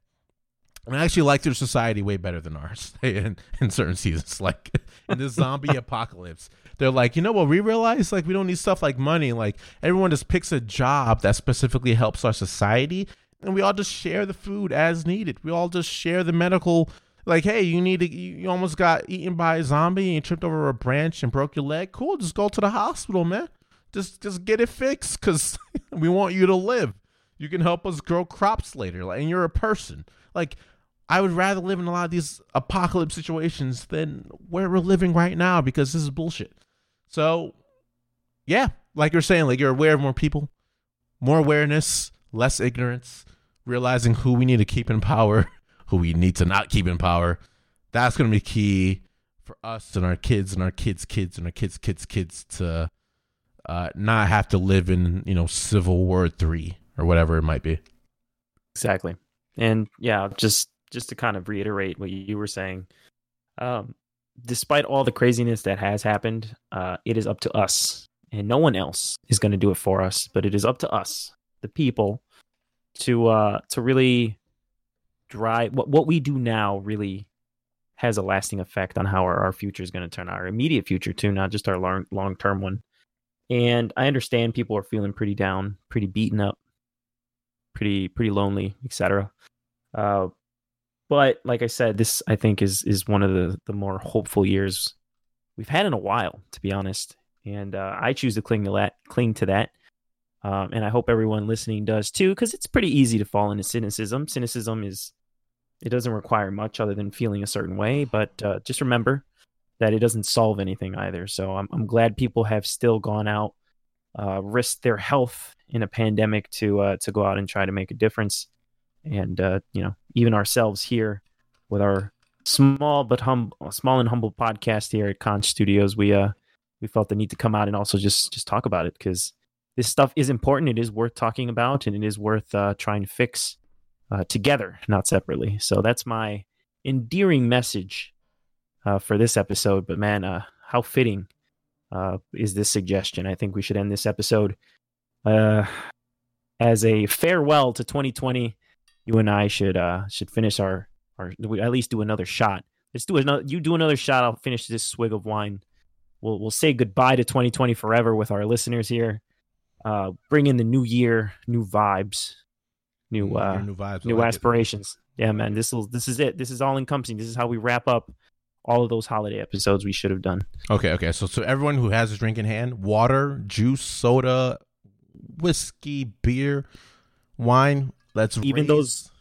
[SPEAKER 1] And I actually like their society way better than ours in, in certain seasons. Like in the zombie apocalypse, they're like, you know what? We realize like we don't need stuff like money. Like everyone just picks a job that specifically helps our society, and we all just share the food as needed. We all just share the medical like, hey, you need to, you almost got eaten by a zombie and you tripped over a branch and broke your leg. Cool, just go to the hospital, man. Just, just get it fixed because we want you to live. You can help us grow crops later, like, and you're a person. Like, I would rather live in a lot of these apocalypse situations than where we're living right now because this is bullshit. So, yeah, like you're saying, like you're aware of more people, more awareness, less ignorance, realizing who we need to keep in power who we need to not keep in power. That's going to be key for us and our kids and our kids' kids and our kids' kids' kids to uh, not have to live in you know Civil War three or whatever it might be.
[SPEAKER 2] Exactly, and yeah, just just to kind of reiterate what you were saying, um, despite all the craziness that has happened, uh, it is up to us, and no one else is going to do it for us. But it is up to us, the people, to uh, to really drive what what we do now really has a lasting effect on how our, our future is going to turn out, our immediate future too, not just our long long term one. And I understand people are feeling pretty down, pretty beaten up, pretty pretty lonely, etc. Uh, but like I said, this I think is is one of the the more hopeful years we've had in a while, to be honest. And uh, I choose to cling to that, cling to that. Um, and I hope everyone listening does too, because it's pretty easy to fall into cynicism. Cynicism is it doesn't require much other than feeling a certain way, but uh, just remember that it doesn't solve anything either. So I'm, I'm glad people have still gone out, uh, risked their health in a pandemic to uh, to go out and try to make a difference. And uh, you know, even ourselves here with our small but hum small and humble podcast here at Conch Studios, we uh we felt the need to come out and also just just talk about it because this stuff is important. It is worth talking about, and it is worth uh, trying to fix uh, together, not separately. So that's my endearing message uh, for this episode. But man, uh, how fitting uh, is this suggestion? I think we should end this episode uh, as a farewell to 2020. You and I should uh, should finish our our at least do another shot. Let's do another. You do another shot. I'll finish this swig of wine. We'll we'll say goodbye to 2020 forever with our listeners here. Uh, bring in the new year, new vibes, new uh, new vibes, new like aspirations. It. Yeah, man, this will this is it. This is all encompassing. This is how we wrap up all of those holiday episodes we should have done.
[SPEAKER 1] Okay, okay. So so everyone who has a drink in hand, water, juice, soda, whiskey, beer, wine, let's
[SPEAKER 2] even raise... those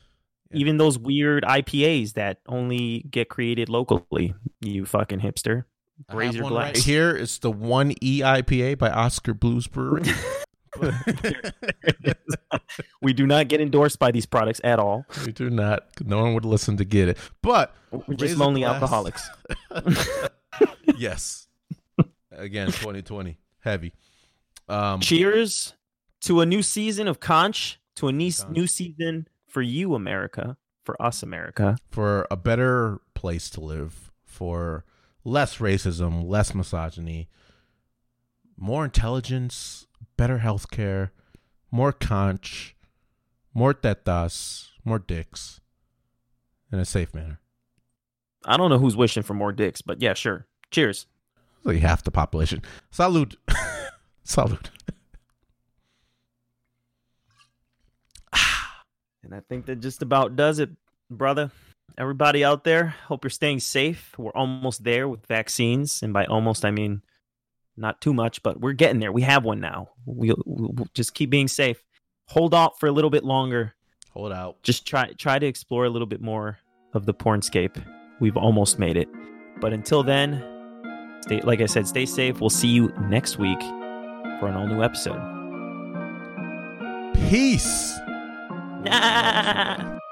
[SPEAKER 2] yeah. even those weird IPAs that only get created locally. You fucking hipster.
[SPEAKER 1] Raise your glass. Right here it's the one E IPA by Oskar Blues Brewery.
[SPEAKER 2] we do not get endorsed by these products at all.
[SPEAKER 1] We do not. No one would listen to get it. But
[SPEAKER 2] we're just lonely alcoholics.
[SPEAKER 1] yes. Again, 2020. Heavy.
[SPEAKER 2] Um, Cheers to a new season of Conch, to a nice, new season for you, America, for us, America.
[SPEAKER 1] For a better place to live, for less racism, less misogyny, more intelligence, better health care, more conch, more tetas, more dicks, in a safe manner.
[SPEAKER 2] I don't know who's wishing for more dicks, but yeah, sure. Cheers.
[SPEAKER 1] Like half the population. Salute. Salute.
[SPEAKER 2] And I think that just about does it, brother. Everybody out there, hope you're staying safe. We're almost there with vaccines. And by almost, I mean not too much, but we're getting there. We have one now. We'll, we'll just keep being safe. Hold off for a little bit longer.
[SPEAKER 1] Hold out.
[SPEAKER 2] Just try try to explore a little bit more of the pornscape. We've almost made it. But until then, stay like I said, stay safe. We'll see you next week for an all new episode.
[SPEAKER 1] Peace. Nah.